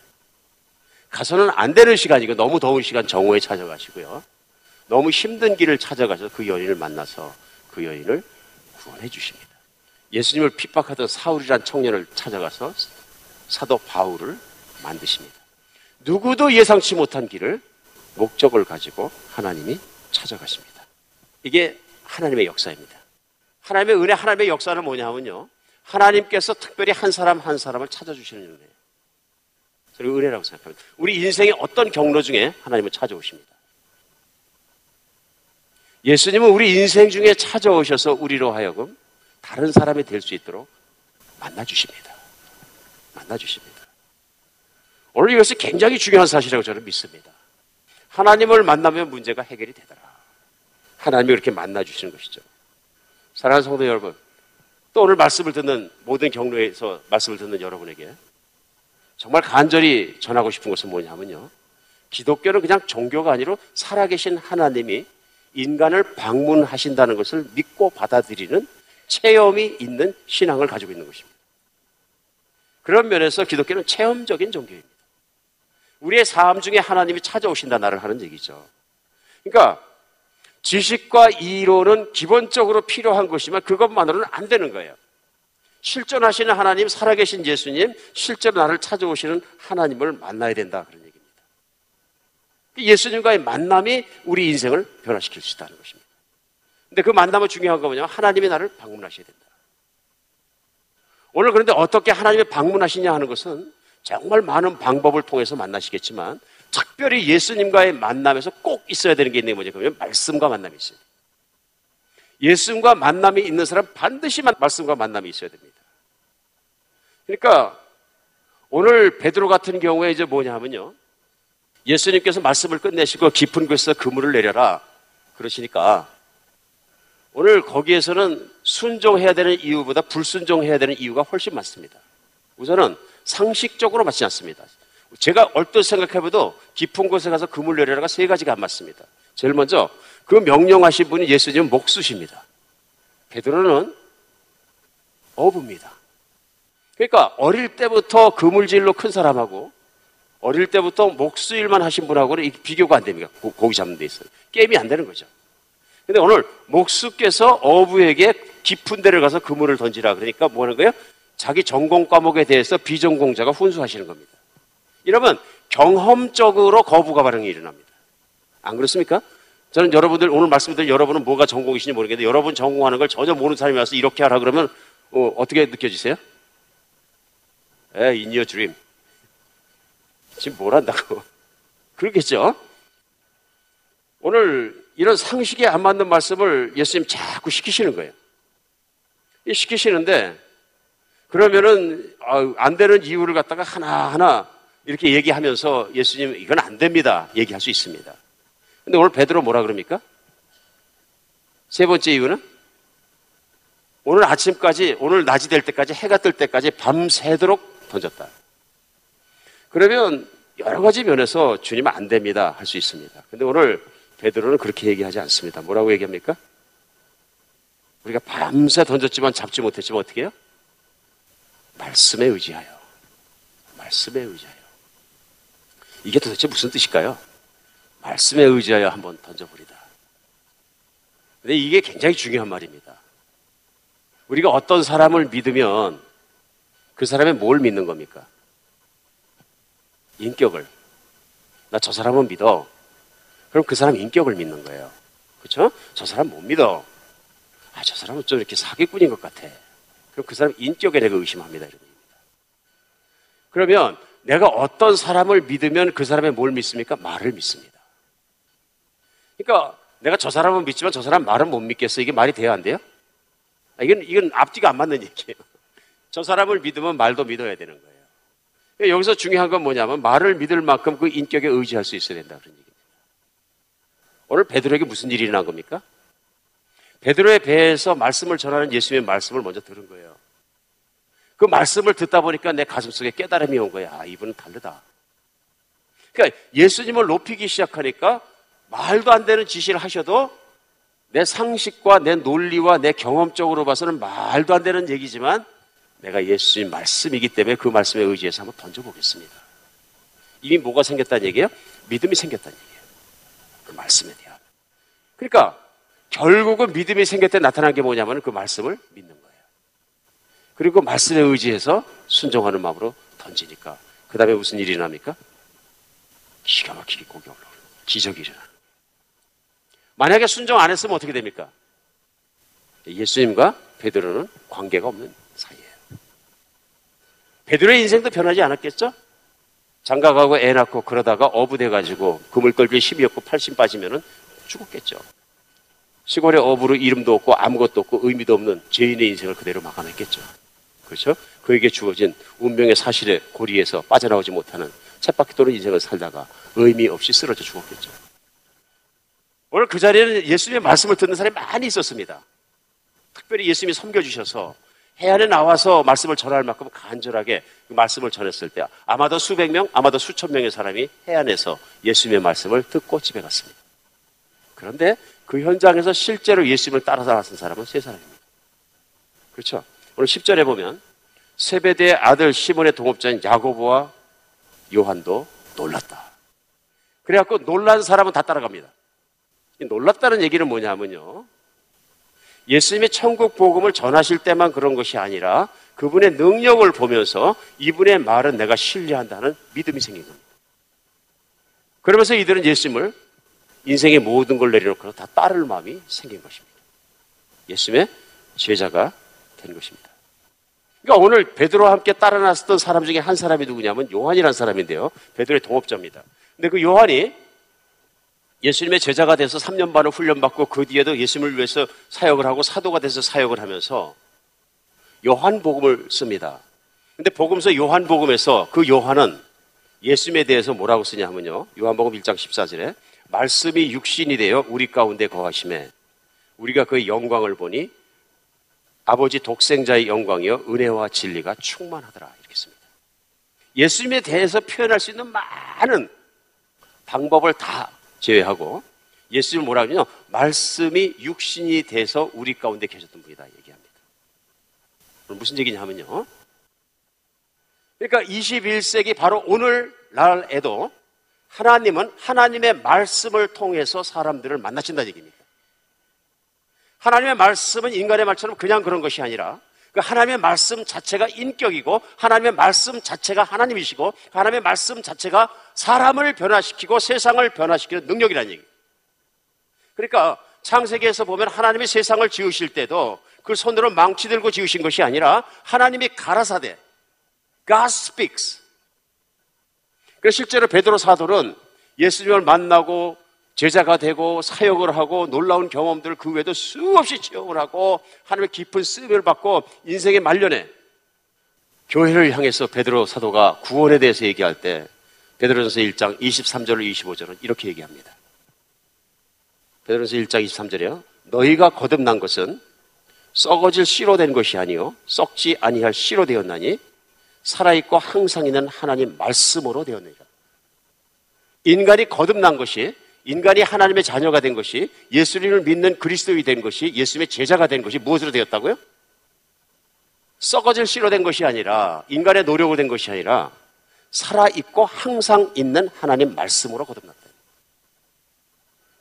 가서는 안 되는 시간이고 너무 더운 시간 정오에 찾아가시고요. 너무 힘든 길을 찾아가서 그 여인을 만나서 그 여인을 구원해 주십니다. 예수님을 핍박하던 사울이란 청년을 찾아가서 사도 바울을 만드십니다. 누구도 예상치 못한 길을 목적을 가지고 하나님이 찾아가십니다. 이게 하나님의 역사입니다. 하나님의 은혜, 하나님의 역사는 뭐냐면요. 하나님께서 특별히 한 사람 한 사람을 찾아주시는 은혜예요. 저는 은혜라고 생각합니다. 우리 인생의 어떤 경로 중에 하나님을 찾아오십니다. 예수님은 우리 인생 중에 찾아오셔서 우리로 하여금 다른 사람이 될 수 있도록 만나주십니다. 만나주십니다. 오늘 이것이 굉장히 중요한 사실이라고 저는 믿습니다. 하나님을 만나면 문제가 해결이 되더라. 하나님이 그렇게 만나주시는 것이죠. 사랑하는 성도 여러분, 또 오늘 말씀을 듣는 모든 경로에서 말씀을 듣는 여러분에게 정말 간절히 전하고 싶은 것은 뭐냐면요. 기독교는 그냥 종교가 아니라 살아계신 하나님이 인간을 방문하신다는 것을 믿고 받아들이는 체험이 있는 신앙을 가지고 있는 것입니다. 그런 면에서 기독교는 체험적인 종교입니다. 우리의 삶 중에 하나님이 찾아오신다 나를 하는 얘기죠. 그러니까 지식과 이론은 기본적으로 필요한 것이지만 그것만으로는 안 되는 거예요. 실존하시는 하나님, 살아계신 예수님, 실제로 나를 찾아오시는 하나님을 만나야 된다. 그런 얘기입니다. 예수님과의 만남이 우리 인생을 변화시킬 수 있다는 것입니다. 근데 그 만남은 중요한 거 뭐냐? 하나님이 나를 방문하셔야 된다. 오늘 그런데 어떻게 하나님의 방문하시냐 하는 것은 정말 많은 방법을 통해서 만나시겠지만 특별히 예수님과의 만남에서 꼭 있어야 되는 게 있는 게 뭐냐? 그러면 말씀과 만남이 있어요. 예수님과 만남이 있는 사람 반드시 말씀과 만남이 있어야 됩니다. 그러니까 오늘 베드로 같은 경우에 이제 뭐냐 하면요. 예수님께서 말씀을 끝내시고 깊은 곳에서 그물을 내려라. 그러시니까 오늘 거기에서는 순종해야 되는 이유보다 불순종해야 되는 이유가 훨씬 많습니다. 우선은 상식적으로 맞지 않습니다. 제가 얼뜻 생각해봐도 깊은 곳에 가서 그물 내려라가 세 가지가 안 맞습니다. 제일 먼저 그 명령하신 분이 예수님 목수십니다. 베드로는 어부입니다. 그러니까 어릴 때부터 그물질로 큰 사람하고 어릴 때부터 목수일만 하신 분하고는 비교가 안 됩니다. 고기 잡는 데 있어요. 게임이 안 되는 거죠. 근데 오늘 목수께서 어부에게 깊은 데를 가서 그물을 던지라 그러니까 뭐 하는 거예요? 자기 전공 과목에 대해서 비전공자가 훈수하시는 겁니다. 이러면 경험적으로 거부가 반응이 일어납니다. 안 그렇습니까? 저는 여러분들 오늘 말씀드린 여러분은 뭐가 전공이신지 모르겠는데 여러분 전공하는 걸 전혀 모르는 사람이 와서 이렇게 하라 그러면 어, 떻게 느껴지세요? 에, in your. 지금 뭘 한다고? 그러겠죠? 오늘 이런 상식에 안 맞는 말씀을 예수님 자꾸 시키시는 거예요. 시키시는데 그러면은 아, 안 되는 이유를 갖다가 하나하나 이렇게 얘기하면서 예수님 이건 안 됩니다. 얘기할 수 있습니다. 근데 오늘 베드로 뭐라 그럽니까? 세 번째 이유는 오늘 아침까지 오늘 낮이 될 때까지 해가 뜰 때까지 밤새도록 던졌다. 그러면 여러 가지 면에서 주님 안 됩니다 할 수 있습니다. 근데 오늘 베드로는 그렇게 얘기하지 않습니다. 뭐라고 얘기합니까? 우리가 밤새 던졌지만 잡지 못했지만 어떻게 해요? 말씀에 의지하여. 말씀에 의지하여. 이게 도대체 무슨 뜻일까요? 말씀에 의지하여 한번 던져버리다. 근데 이게 굉장히 중요한 말입니다. 우리가 어떤 사람을 믿으면 그 사람의 뭘 믿는 겁니까? 인격을. 나 저 사람은 믿어. 그럼 그 사람 인격을 믿는 거예요. 그렇죠? 저 사람 못 믿어. 아, 저 사람은 좀 이렇게 사기꾼인 것 같아. 그럼 그 사람 인격에 내가 의심합니다. 이런 얘기입니다. 그러면 내가 어떤 사람을 믿으면 그 사람의 뭘 믿습니까? 말을 믿습니다. 그러니까 내가 저 사람은 믿지만 저 사람 말은 못 믿겠어. 이게 말이 돼야 안 돼요? 아, 이건, 이건 앞뒤가 안 맞는 얘기예요. 저 사람을 믿으면 말도 믿어야 되는 거예요. 여기서 중요한 건 뭐냐면 말을 믿을 만큼 그 인격에 의지할 수 있어야 된다 그런 얘기입니다. 오늘 베드로에게 무슨 일이 일어난 겁니까? 베드로의 배에서 말씀을 전하는 예수님의 말씀을 먼저 들은 거예요. 그 말씀을 듣다 보니까 내 가슴속에 깨달음이 온 거야. 아, 이분은 다르다. 그러니까 예수님을 높이기 시작하니까 말도 안 되는 지시를 하셔도 내 상식과 내 논리와 내 경험적으로 봐서는 말도 안 되는 얘기지만 내가 예수님 말씀이기 때문에 그 말씀에 의지해서 한번 던져보겠습니다. 이미 뭐가 생겼다는 얘기예요? 믿음이 생겼다는 얘기예요. 그 말씀에 대한. 그러니까 결국은 믿음이 생길 때 나타난 게 뭐냐면 그 말씀을 믿는 거예요. 그리고 말씀에 의지해서 순종하는 마음으로 던지니까 그 다음에 무슨 일이 납니까? 기가 막히게 고기 올라오는 기적이 일어나. 만약에 순종 안 했으면 어떻게 됩니까? 예수님과 베드로는 관계가 없는. 베드로의 인생도 변하지 않았겠죠? 장가가고 애 낳고 그러다가 어부돼가지고 그물 끌기 힘이 없고 팔심 빠지면은 죽었겠죠. 시골의 어부로 이름도 없고 아무것도 없고 의미도 없는 죄인의 인생을 그대로 막아냈겠죠. 그렇죠? 그에게 주어진 운명의 사실의 고리에서 빠져나오지 못하는 쳇바퀴 도는 인생을 살다가 의미 없이 쓰러져 죽었겠죠. 오늘 그 자리에는 예수님의 말씀을 듣는 사람이 많이 있었습니다. 특별히 예수님이 섬겨주셔서 해안에 나와서 말씀을 전할 만큼 간절하게 그 말씀을 전했을 때 아마도 수백 명, 아마도 수천 명의 사람이 해안에서 예수님의 말씀을 듣고 집에 갔습니다. 그런데 그 현장에서 실제로 예수님을 따라서 나선 사람은 세 사람입니다. 그렇죠? 오늘 10절에 보면 세베대의 아들 시몬의 동업자인 야고보와 요한도 놀랐다. 그래갖고 놀란 사람은 다 따라갑니다. 놀랐다는 얘기는 뭐냐면요. 예수님이 천국 복음을 전하실 때만 그런 것이 아니라 그분의 능력을 보면서 이분의 말은 내가 신뢰한다는 믿음이 생긴 겁니다. 그러면서 이들은 예수님을 인생의 모든 걸 내려놓고 다 따를 마음이 생긴 것입니다. 예수님의 제자가 된 것입니다. 그러니까 오늘 베드로와 함께 따라 나섰던 사람 중에 한 사람이 누구냐면 요한이라는 사람인데요. 베드로의 동업자입니다. 근데 그 요한이 예수님의 제자가 돼서 3년 반을 훈련받고 그 뒤에도 예수님을 위해서 사역을 하고 사도가 돼서 사역을 하면서 요한복음을 씁니다. 근데 복음서 요한복음에서 그 요한은 예수님에 대해서 뭐라고 쓰냐면요. 요한복음 1장 14절에 말씀이 육신이 되어 우리 가운데 거하심에 우리가 그의 영광을 보니 아버지 독생자의 영광이요 은혜와 진리가 충만하더라 이렇게 씁니다. 예수님에 대해서 표현할 수 있는 많은 방법을 다 제외하고 예수님은 뭐라 하냐면 말씀이 육신이 돼서 우리 가운데 계셨던 분이다 얘기합니다. 무슨 얘기냐면요. 그러니까 21세기 바로 오늘날에도 하나님은 하나님의 말씀을 통해서 사람들을 만나신다는 얘기입니다. 하나님의 말씀은 인간의 말처럼 그냥 그런 것이 아니라 그 하나님의 말씀 자체가 인격이고 하나님의 말씀 자체가 하나님이시고 하나님의 말씀 자체가 사람을 변화시키고 세상을 변화시키는 능력이라는 얘기. 그러니까 창세기에서 보면 하나님이 세상을 지으실 때도 그 손으로 망치 들고 지으신 것이 아니라 하나님이 가라사대 God speaks. 그래서 실제로 베드로 사도는 예수님을 만나고 제자가 되고 사역을 하고 놀라운 경험들을 그 외에도 수없이 체험을 하고 하나님의 깊은 쓰임을 받고 인생의 말년에 교회를 향해서 베드로 사도가 구원에 대해서 얘기할 때 베드로전서 1장 23절로 25절은 이렇게 얘기합니다. 베드로전서 1장 23절이요. 너희가 거듭난 것은 썩어질 씨로 된 것이 아니요 썩지 아니할 씨로 되었나니 살아있고 항상 있는 하나님 말씀으로 되었느니라. 인간이 거듭난 것이 인간이 하나님의 자녀가 된 것이 예수님을 믿는 그리스도인이 된 것이 예수님의 제자가 된 것이 무엇으로 되었다고요? 썩어질 씨로 된 것이 아니라 인간의 노력으로 된 것이 아니라 살아있고 항상 있는 하나님 말씀으로 거듭났다.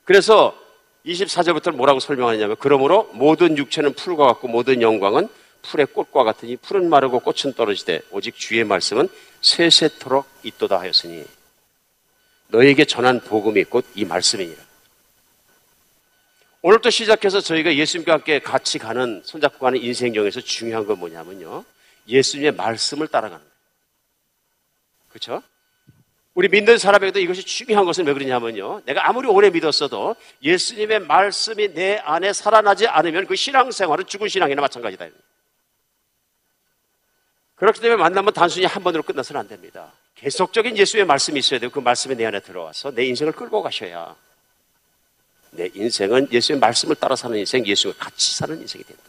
그래서 24절부터 뭐라고 설명하냐면 그러므로 모든 육체는 풀과 같고 모든 영광은 풀의 꽃과 같으니 풀은 마르고 꽃은 떨어지되 오직 주의 말씀은 세세토록 있도다 하였으니 너에게 전한 복음이 곧 이 말씀이니라. 오늘부터 시작해서 저희가 예수님과 함께 같이 가는 손잡고 가는 인생경에서 중요한 건 뭐냐면요. 예수님의 말씀을 따라가는 거예요. 그렇죠? 우리 믿는 사람에게도 이것이 중요한 것은 왜 그러냐면요. 내가 아무리 오래 믿었어도 예수님의 말씀이 내 안에 살아나지 않으면 그 신앙생활은 죽은 신앙이나 마찬가지다. 그렇기 때문에 만나면 단순히 한 번으로 끝나서는 안 됩니다. 계속적인 예수의 말씀이 있어야 되고 그 말씀이 내 안에 들어와서 내 인생을 끌고 가셔야 내 인생은 예수의 말씀을 따라 사는 인생, 예수와 같이 사는 인생이 된다.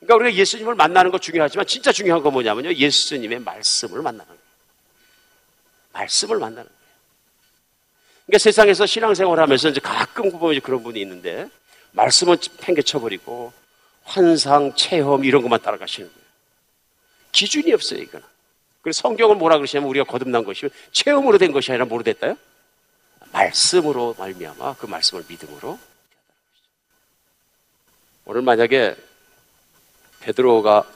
그러니까 우리가 예수님을 만나는 거 중요하지만 진짜 중요한 건 뭐냐면요. 예수님의 말씀을 만나는 거예요. 말씀을 만나는 거예요. 그러니까 세상에서 신앙생활 하면서 이제 가끔 보면 그런 분이 있는데 말씀은 팽개쳐버리고 환상, 체험 이런 것만 따라가시는 거예요. 기준이 없어요, 이거는. 그래서 성경을 뭐라 그러시냐면 우리가 거듭난 것이 체험으로 된 것이 아니라 뭐로 됐다요? 말씀으로 말미암아 그 말씀을 믿음으로 오늘 만약에 베드로가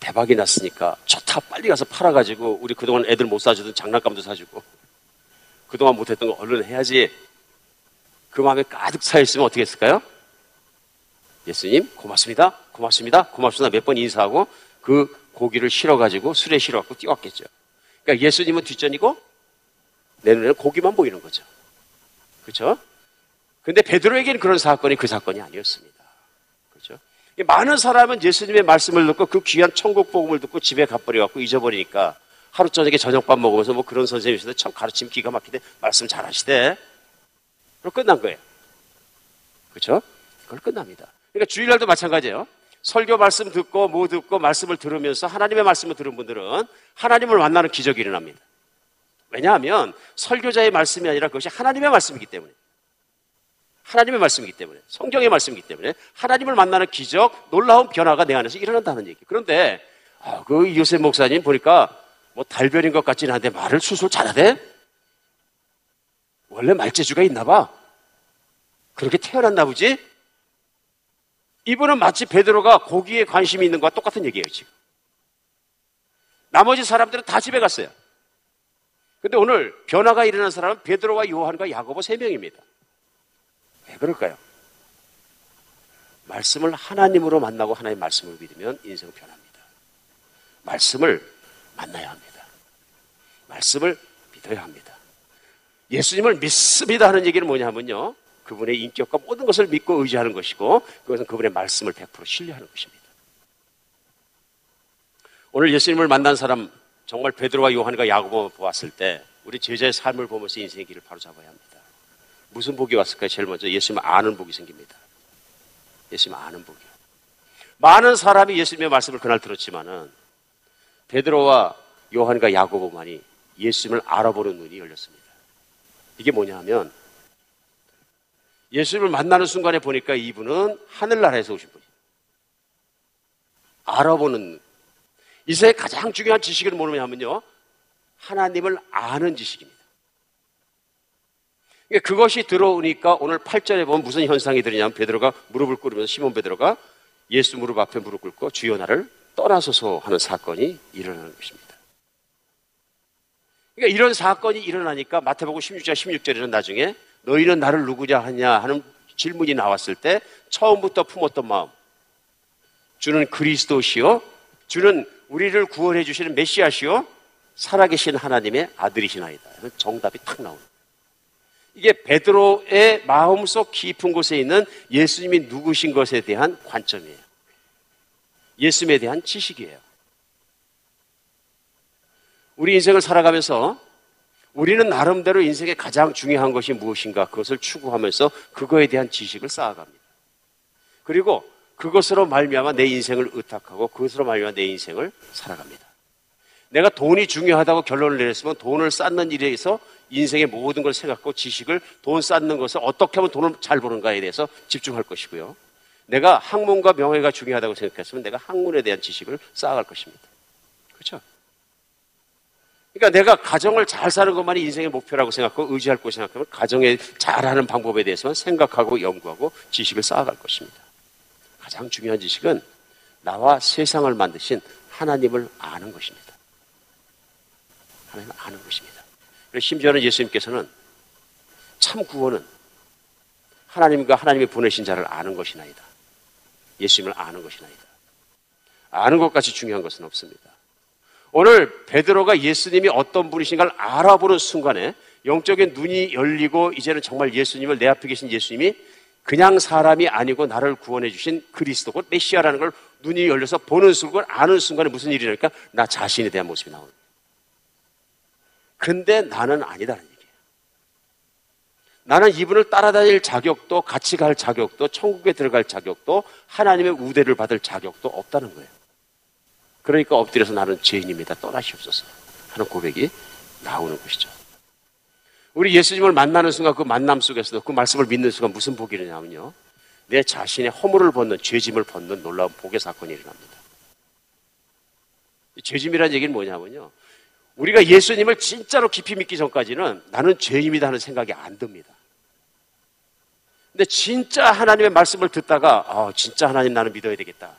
대박이 났으니까 좋다 빨리 가서 팔아가지고 우리 그동안 애들 못 사주던 장난감도 사주고 그동안 못했던 거 얼른 해야지 그 마음에 가득 차있으면 어떻게 했을까요? 예수님 고맙습니다 고맙습니다 고맙습니다 몇 번 인사하고 그 고기를 실어가지고 술에 실어갖고 뛰었겠죠 그러니까 예수님은 뒷전이고 내 눈에는 고기만 보이는 거죠 그렇죠? 근데 베드로에게는 그런 사건이 그 사건이 아니었습니다 그렇죠? 많은 사람은 예수님의 말씀을 듣고 그 귀한 천국 복음을 듣고 집에 가버려갖고 잊어버리니까 하루 저녁에 저녁밥 먹으면서 뭐 그런 선생님이신데 참 가르침 기가 막히대 말씀 잘하시대. 그럼 끝난 거예요. 그렇죠? 그걸 끝납니다. 그러니까 주일날도 마찬가지예요. 설교 말씀 듣고 뭐 듣고 말씀을 들으면서 하나님의 말씀을 들은 분들은 하나님을 만나는 기적이 일어납니다. 왜냐하면 설교자의 말씀이 아니라 그것이 하나님의 말씀이기 때문에. 하나님의 말씀이기 때문에, 성경의 말씀이기 때문에 하나님을 만나는 기적, 놀라운 변화가 내 안에서 일어난다는 얘기. 그런데 아, 그 요셉 목사님 보니까 뭐 달별인 것 같지는 않은데 말을 수술 잘하대? 원래 말재주가 있나 봐. 그렇게 태어났나 보지? 이분은 마치 베드로가 고기에 관심이 있는 것과 똑같은 얘기예요, 지금. 나머지 사람들은 다 집에 갔어요. 근데 오늘 변화가 일어난 사람은 베드로와 요한과 야고보 세 명입니다. 왜 그럴까요? 말씀을 하나님으로 만나고 하나님의 말씀을 믿으면 인생은 변합니다. 말씀을 만나야 합니다. 말씀을 믿어야 합니다. 예수님을 믿습니다 하는 얘기는 뭐냐면요. 그분의 인격과 모든 것을 믿고 의지하는 것이고 그것은 그분의 말씀을 100% 신뢰하는 것입니다. 오늘 예수님을 만난 사람 정말 베드로와 요한과 야고보 보았을 때 우리 제자의 삶을 보면서 인생의 길을 바로 잡아야 합니다. 무슨 복이 왔을까요? 제일 먼저 예수님을 아는 복이 생깁니다. 예수님 아는 복이요. 많은 사람이 예수님의 말씀을 그날 들었지만은 베드로와 요한과 야고보만이 예수님을 알아보는 눈이 열렸습니다. 이게 뭐냐 하면 예수님을 만나는 순간에 보니까 이분은 하늘나라에서 오신 분이에요. 알아보는 이 세상에 가장 중요한 지식은 뭐냐면요. 하나님을 아는 지식입니다. 그러니까 그것이 들어오니까 오늘 8절에 보면 무슨 현상이 들으냐면 베드로가 무릎을 꿇으면서 시몬 베드로가 예수 무릎 앞에 무릎 꿇고 주여 나를 떠나소서 하는 사건이 일어나는 것입니다. 그러니까 이런 사건이 일어나니까 마태복음 16장 16절에는 나중에 너희는 나를 누구냐 하냐 하는 질문이 나왔을 때 처음부터 품었던 마음 주는 그리스도시요 주는 우리를 구원해 주시는 메시아시요 살아계신 하나님의 아들이시나이다. 정답이 탁 나오는 이게 베드로의 마음속 깊은 곳에 있는 예수님이 누구신 것에 대한 관점이에요. 예수님에 대한 지식이에요. 우리 인생을 살아가면서 우리는 나름대로 인생의 가장 중요한 것이 무엇인가 그것을 추구하면서 그거에 대한 지식을 쌓아갑니다. 그리고 그것으로 말미암아 내 인생을 의탁하고 그것으로 말미암아 내 인생을 살아갑니다. 내가 돈이 중요하다고 결론을 내렸으면 돈을 쌓는 일에서 인생의 모든 걸 생각하고 지식을 돈 쌓는 것을 어떻게 하면 돈을 잘 버는가에 대해서 집중할 것이고요. 내가 학문과 명예가 중요하다고 생각했으면 내가 학문에 대한 지식을 쌓아갈 것입니다. 그렇죠? 그러니까 내가 가정을 잘 사는 것만이 인생의 목표라고 생각하고 의지할 거 생각하면 가정에 잘하는 방법에 대해서만 생각하고 연구하고 지식을 쌓아갈 것입니다. 가장 중요한 지식은 나와 세상을 만드신 하나님을 아는 것입니다. 하나님을 아는 것입니다. 그래서 심지어는 예수님께서는 참 구원은 하나님과 하나님이 보내신 자를 아는 것이나이다. 예수님을 아는 것이나이다. 아는 것까지 중요한 것은 없습니다. 오늘 베드로가 예수님이 어떤 분이신가를 알아보는 순간에 영적인 눈이 열리고 이제는 정말 예수님을 내 앞에 계신 예수님이 그냥 사람이 아니고 나를 구원해 주신 그리스도 곧 메시아라는 걸 눈이 열려서 보는 순간, 아는 순간에 무슨 일이 일어나니까 나 자신에 대한 모습이 나오는 거예요. 근데 나는 아니다는 얘기예요. 나는 이분을 따라다닐 자격도, 같이 갈 자격도, 천국에 들어갈 자격도, 하나님의 우대를 받을 자격도 없다는 거예요. 그러니까 엎드려서 나는 죄인입니다. 떠나시옵소서. 하는 고백이 나오는 것이죠. 우리 예수님을 만나는 순간 그 만남 속에서도 그 말씀을 믿는 순간 무슨 복이 일어나면요. 내 자신의 허물을 벗는 죄짐을 벗는 놀라운 복의 사건이 일어납니다. 죄짐이라는 얘기는 뭐냐면요. 우리가 예수님을 진짜로 깊이 믿기 전까지는 나는 죄인이다 하는 생각이 안 듭니다. 근데 진짜 하나님의 말씀을 듣다가 아, 진짜 하나님 나는 믿어야 되겠다.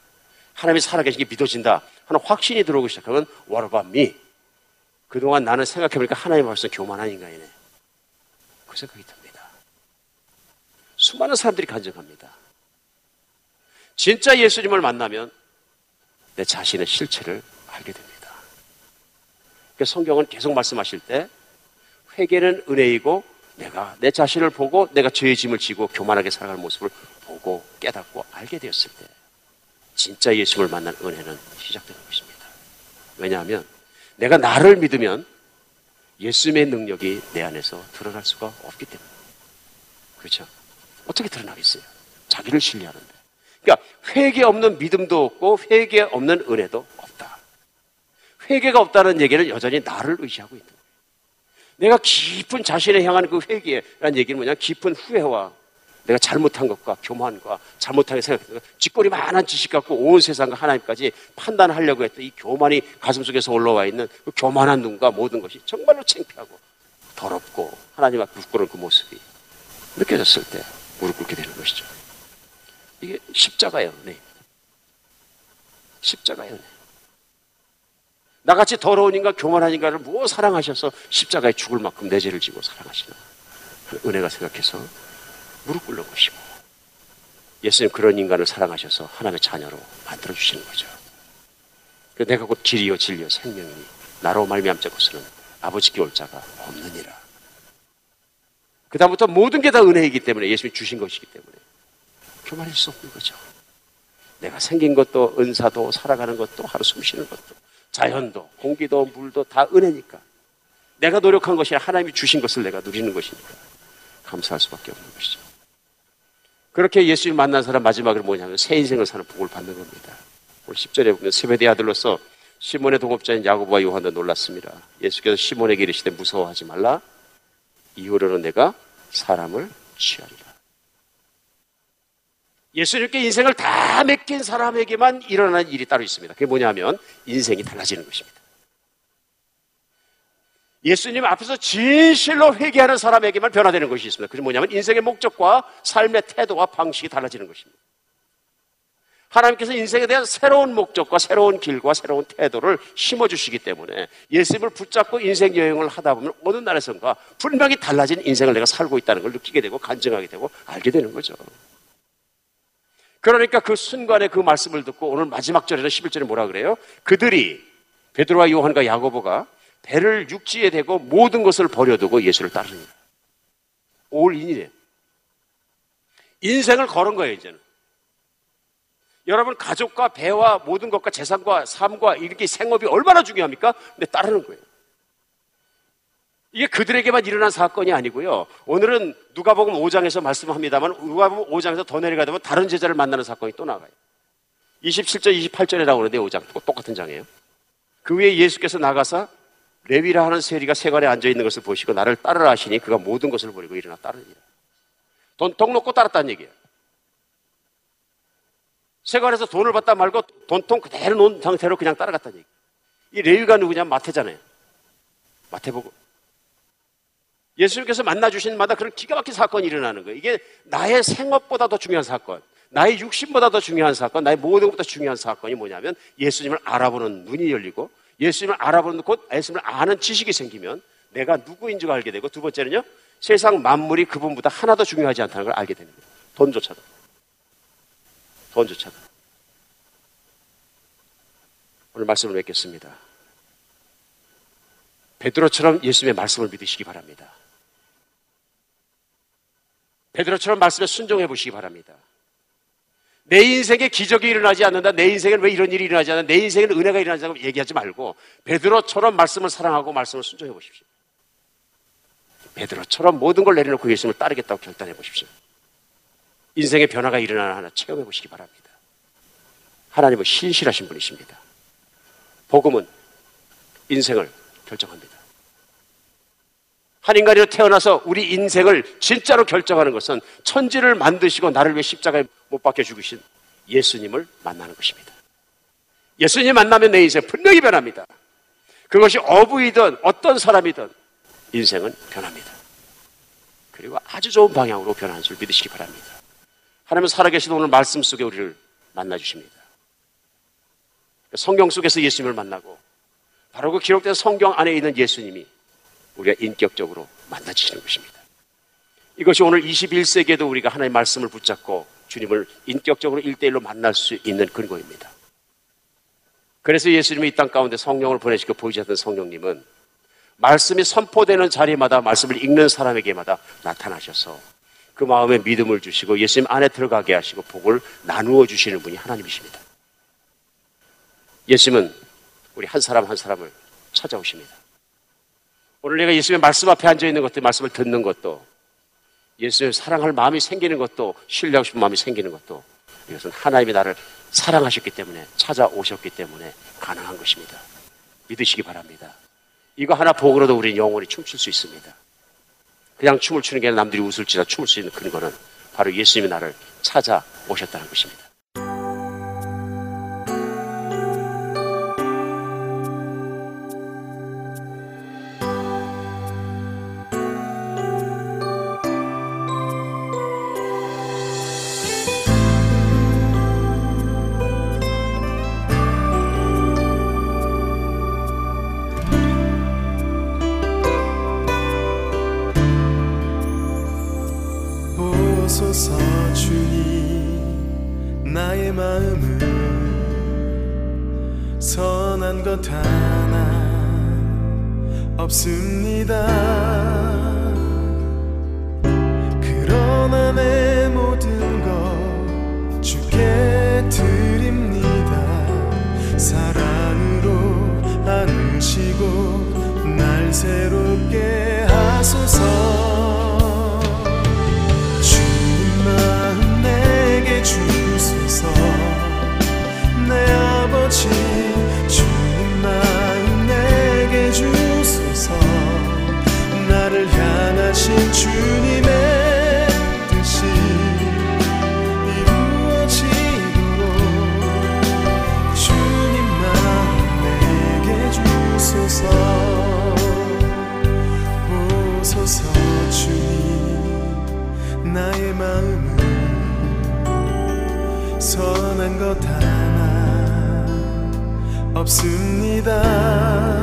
하나님이 살아계신 게 믿어진다 하는 확신이 들어오기 시작하면 What about me? 그동안 나는 생각해보니까 하나님 말씀 교만한 인간이네. 그 생각이 듭니다. 수많은 사람들이 간증합니다. 진짜 예수님을 만나면 내 자신의 실체를 알게 됩니다. 그래서 성경은 계속 말씀하실 때 회개는 은혜이고 내가 내 자신을 보고 내가 죄의 짐을 지고 교만하게 살아가는 모습을 보고 깨닫고 알게 되었을 때 진짜 예수를 만난 은혜는 시작되는 것입니다. 왜냐하면 내가 나를 믿으면 예수님의 능력이 내 안에서 드러날 수가 없기 때문에. 그렇죠? 어떻게 드러나겠어요? 자기를 신뢰하는데. 그러니까 회개 없는 믿음도 없고 회개 없는 은혜도 없다. 회개가 없다는 얘기는 여전히 나를 의지하고 있는 거예요. 내가 깊은 자신을 향한 그 회개라는 얘기는 뭐냐? 깊은 후회와 내가 잘못한 것과 교만과 잘못하게 생각했던 것, 쥐꼬리 만한 지식 갖고 온 세상과 하나님까지 판단하려고 했던 이 교만이 가슴 속에서 올라와 있는 그 교만한 눈과 모든 것이 정말로 창피하고 더럽고 하나님 앞에 부끄러운 그 모습이 느껴졌을 때 무릎 꿇게 되는 것이죠. 이게 십자가의 은혜입니다. 십자가의 은혜. 나같이 더러운 인간, 교만한 인간을 무엇 사랑하셔서 십자가에 죽을 만큼 내 죄를 지고 사랑하시나. 은혜가 생각해서 무릎 꿇는 것이고 예수님 그런 인간을 사랑하셔서 하나님의 자녀로 만들어 주시는 거죠. 내가 곧 길이요 진리요 생명이니 나로 말미암자고서는 아버지께 올 자가 없느니라. 그 다음부터 모든 게 다 은혜이기 때문에 예수님이 주신 것이기 때문에 교만할 수 없는 거죠. 내가 생긴 것도 은사도 살아가는 것도 하루 숨 쉬는 것도 자연도 공기도 물도 다 은혜니까 내가 노력한 것이 하나님이 주신 것을 내가 누리는 것이니까 감사할 수밖에 없는 것이죠. 그렇게 예수님 만난 사람 마지막으로 뭐냐면 새 인생을 사는 복을 받는 겁니다. 오늘 10절에 보면 세베대 아들로서 시몬의 동업자인 야고보와 요한도 놀랐습니다. 예수께서 시몬에게 이르시되 무서워하지 말라. 이후로는 내가 사람을 취하리라. 예수님께 인생을 다 맡긴 사람에게만 일어나는 일이 따로 있습니다. 그게 뭐냐면 인생이 달라지는 것입니다. 예수님 앞에서 진실로 회개하는 사람에게만 변화되는 것이 있습니다. 그게 뭐냐면 인생의 목적과 삶의 태도와 방식이 달라지는 것입니다. 하나님께서 인생에 대한 새로운 목적과 새로운 길과 새로운 태도를 심어주시기 때문에 예수님을 붙잡고 인생 여행을 하다 보면 어느 날에선가 분명히 달라진 인생을 내가 살고 있다는 걸 느끼게 되고 간증하게 되고 알게 되는 거죠. 그러니까 그 순간에 그 말씀을 듣고 오늘 마지막 절에는 11절에 뭐라 그래요? 그들이 베드로와 요한과 야고보가 배를 육지에 대고 모든 것을 버려두고 예수를 따릅니다. 올인이래요. 인생을 걸은 거예요, 이제는. 여러분, 가족과 배와 모든 것과 재산과 삶과 이렇게 생업이 얼마나 중요합니까? 근데 따르는 거예요. 이게 그들에게만 일어난 사건이 아니고요. 오늘은 누가복음 5장에서 말씀합니다만 누가복음 5장에서 더 내려가다 보면 다른 제자를 만나는 사건이 또 나가요. 27절, 28절에 나오는데 5장 똑같은 장이에요. 그 위에 예수께서 나가서 레위라 하는 세리가 세관에 앉아 있는 것을 보시고 나를 따르라 하시니 그가 모든 것을 버리고 일어나 따르니라. 돈통 놓고 따랐다는 얘기예요. 세관에서 돈을 받다 말고 돈통 그대로 놓은 상태로 그냥 따라갔다는 얘기. 이 레위가 누구냐? 마태잖아요. 마태보고. 예수님께서 만나주신 마다 그런 기가 막힌 사건이 일어나는 거예요. 이게 나의 생업보다 더 중요한 사건, 나의 육신보다 더 중요한 사건, 나의 모든 것보다 중요한 사건이 뭐냐면 예수님을 알아보는 눈이 열리고 예수님을 알아보는 곧 예수님을 아는 지식이 생기면 내가 누구인 줄 알게 되고 두 번째는요. 세상 만물이 그분보다 하나도 중요하지 않다는 걸 알게 거예요. 돈조차도. 돈조차도. 오늘 말씀을 맺겠습니다. 베드로처럼 예수님의 말씀을 믿으시기 바랍니다. 베드로처럼 말씀에 순종해 보시기 바랍니다. 내 인생에 기적이 일어나지 않는다. 내 인생에 왜 이런 일이 일어나지 않는다. 내 인생에 은혜가 일어나지 않는다. 얘기하지 말고 베드로처럼 말씀을 사랑하고 말씀을 순종해 보십시오. 베드로처럼 모든 걸 내려놓고 예수님을 따르겠다고 결단해 보십시오. 인생의 변화가 일어나는 하나 체험해 보시기 바랍니다. 하나님은 신실하신 분이십니다. 복음은 인생을 결정합니다. 한 인간으로 태어나서 우리 인생을 진짜로 결정하는 것은 천지를 만드시고 나를 위해 십자가에 못 박혀 죽으신 예수님을 만나는 것입니다. 예수님 만나면 내 인생 분명히 변합니다. 그것이 어부이든 어떤 사람이든 인생은 변합니다. 그리고 아주 좋은 방향으로 변하는 줄 믿으시기 바랍니다. 하나님은 살아계신 오늘 말씀 속에 우리를 만나주십니다. 성경 속에서 예수님을 만나고 바로 그 기록된 성경 안에 있는 예수님이 우리가 인격적으로 만나주시는 것입니다. 이것이 오늘 21세기에도 우리가 하나님의 말씀을 붙잡고 주님을 인격적으로 일대일로 만날 수 있는 근거입니다. 그래서 예수님이 이 땅 가운데 성령을 보내시고 보이셨던 성령님은 말씀이 선포되는 자리마다 말씀을 읽는 사람에게마다 나타나셔서 그 마음에 믿음을 주시고 예수님 안에 들어가게 하시고 복을 나누어 주시는 분이 하나님이십니다. 예수님은 우리 한 사람 한 사람을 찾아오십니다. 오늘 내가 예수님의 말씀 앞에 앉아 있는 것도 말씀을 듣는 것도 예수님을 사랑할 마음이 생기는 것도 신뢰하고 싶은 마음이 생기는 것도 이것은 하나님이 나를 사랑하셨기 때문에 찾아오셨기 때문에 가능한 것입니다. 믿으시기 바랍니다. 이거 하나 보고로도 우리는 영원히 춤출 수 있습니다. 그냥 춤을 추는 게 아니라 남들이 웃을지라 춤을 수 있는 근거는 바로 예수님이 나를 찾아오셨다는 것입니다. 오소서 주님 나의 마음은 선한 것 하나 없습니다. 그러나 내 모든 것 주께 드립니다. 사랑으로 안으시고 날 새롭게 하소서 없습니다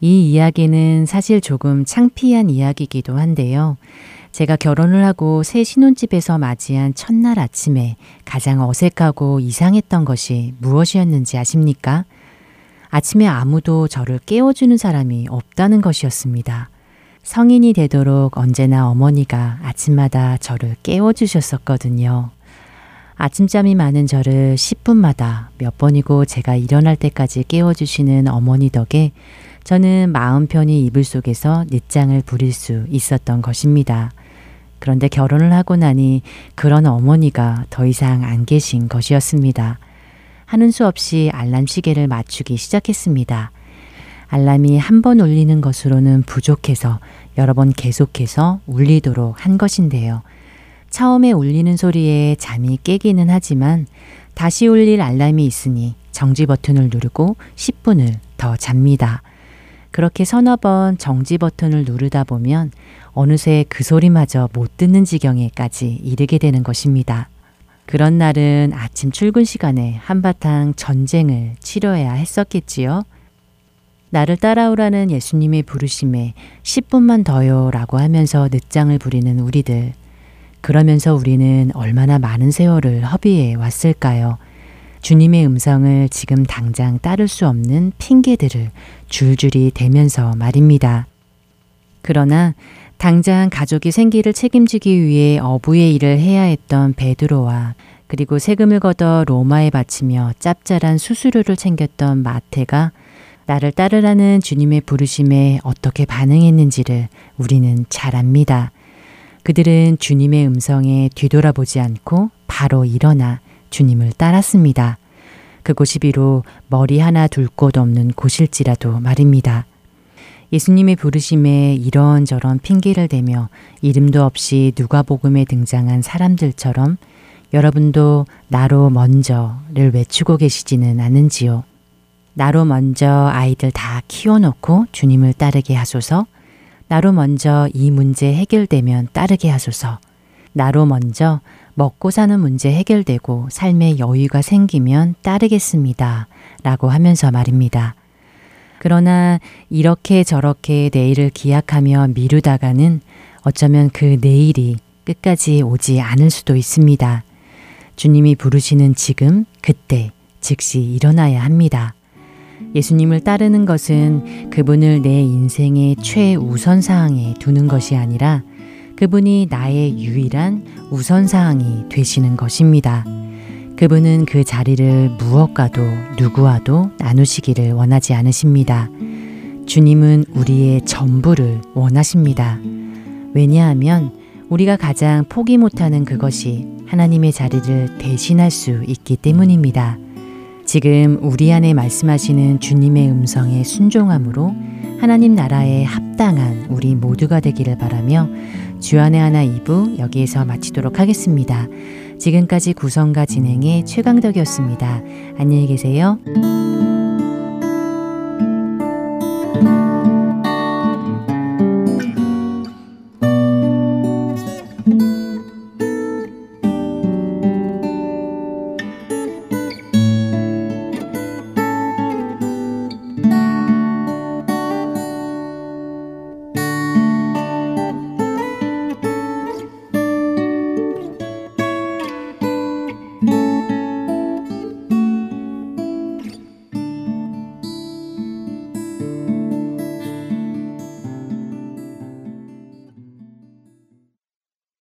이 이야기는 사실 조금 창피한 이야기이기도 한데요. 제가 결혼을 하고 새 신혼집에서 맞이한 첫날 아침에 가장 어색하고 이상했던 것이 무엇이었는지 아십니까? 아침에 아무도 저를 깨워주는 사람이 없다는 것이었습니다. 성인이 되도록 언제나 어머니가 아침마다 저를 깨워주셨었거든요. 아침잠이 많은 저를 10분마다 몇 번이고 제가 일어날 때까지 깨워주시는 어머니 덕에 저는 마음 편히 이불 속에서 늦장을 부릴 수 있었던 것입니다. 그런데 결혼을 하고 나니 그런 어머니가 더 이상 안 계신 것이었습니다. 하는 수 없이 알람 시계를 맞추기 시작했습니다. 알람이 한 번 울리는 것으로는 부족해서 여러 번 계속해서 울리도록 한 것인데요. 처음에 울리는 소리에 잠이 깨기는 하지만 다시 울릴 알람이 있으니 정지 버튼을 누르고 10분을 더 잡니다. 그렇게 서너 번 정지 버튼을 누르다 보면 어느새 그 소리마저 못 듣는 지경에까지 이르게 되는 것입니다. 그런 날은 아침 출근 시간에 한바탕 전쟁을 치러야 했었겠지요. 나를 따라오라는 예수님의 부르심에 10분만 더요 라고 하면서 늦장을 부리는 우리들. 그러면서 우리는 얼마나 많은 세월을 허비해 왔을까요? 주님의 음성을 지금 당장 따를 수 없는 핑계들을 줄줄이 대면서 말입니다. 그러나 당장 가족이 생기를 책임지기 위해 어부의 일을 해야 했던 베드로와 그리고 세금을 걷어 로마에 바치며 짭짤한 수수료를 챙겼던 마태가 나를 따르라는 주님의 부르심에 어떻게 반응했는지를 우리는 잘 압니다. 그들은 주님의 음성에 뒤돌아보지 않고 바로 일어나 주님을 따랐습니다. 그곳이 비록 머리 하나 둘 곳 없는 곳일지라도 말입니다. 예수님의 부르심에 이런저런 핑계를 대며 이름도 없이 누가복음에 등장한 사람들처럼 여러분도 나로 먼저를 외치고 계시지는 않은지요. 나로 먼저 아이들 다 키워놓고 주님을 따르게 하소서. 나로 먼저 이 문제 해결되면 따르게 하소서. 나로 먼저 먹고 사는 문제 해결되고 삶의 여유가 생기면 따르겠습니다. 라고 하면서 말입니다. 그러나 이렇게 저렇게 내일을 기약하며 미루다가는 어쩌면 그 내일이 끝까지 오지 않을 수도 있습니다. 주님이 부르시는 지금, 그때, 즉시 일어나야 합니다. 예수님을 따르는 것은 그분을 내 인생의 최우선 사항에 두는 것이 아니라 그분이 나의 유일한 우선사항이 되시는 것입니다. 그분은 그 자리를 무엇과도 누구와도 나누시기를 원하지 않으십니다. 주님은 우리의 전부를 원하십니다. 왜냐하면 우리가 가장 포기 못하는 그것이 하나님의 자리를 대신할 수 있기 때문입니다. 지금 우리 안에 말씀하시는 주님의 음성에 순종함으로 하나님 나라에 합당한 우리 모두가 되기를 바라며 주안의 하나 2부 여기에서 마치도록 하겠습니다. 지금까지 구성과 진행의 최강덕이었습니다. 안녕히 계세요.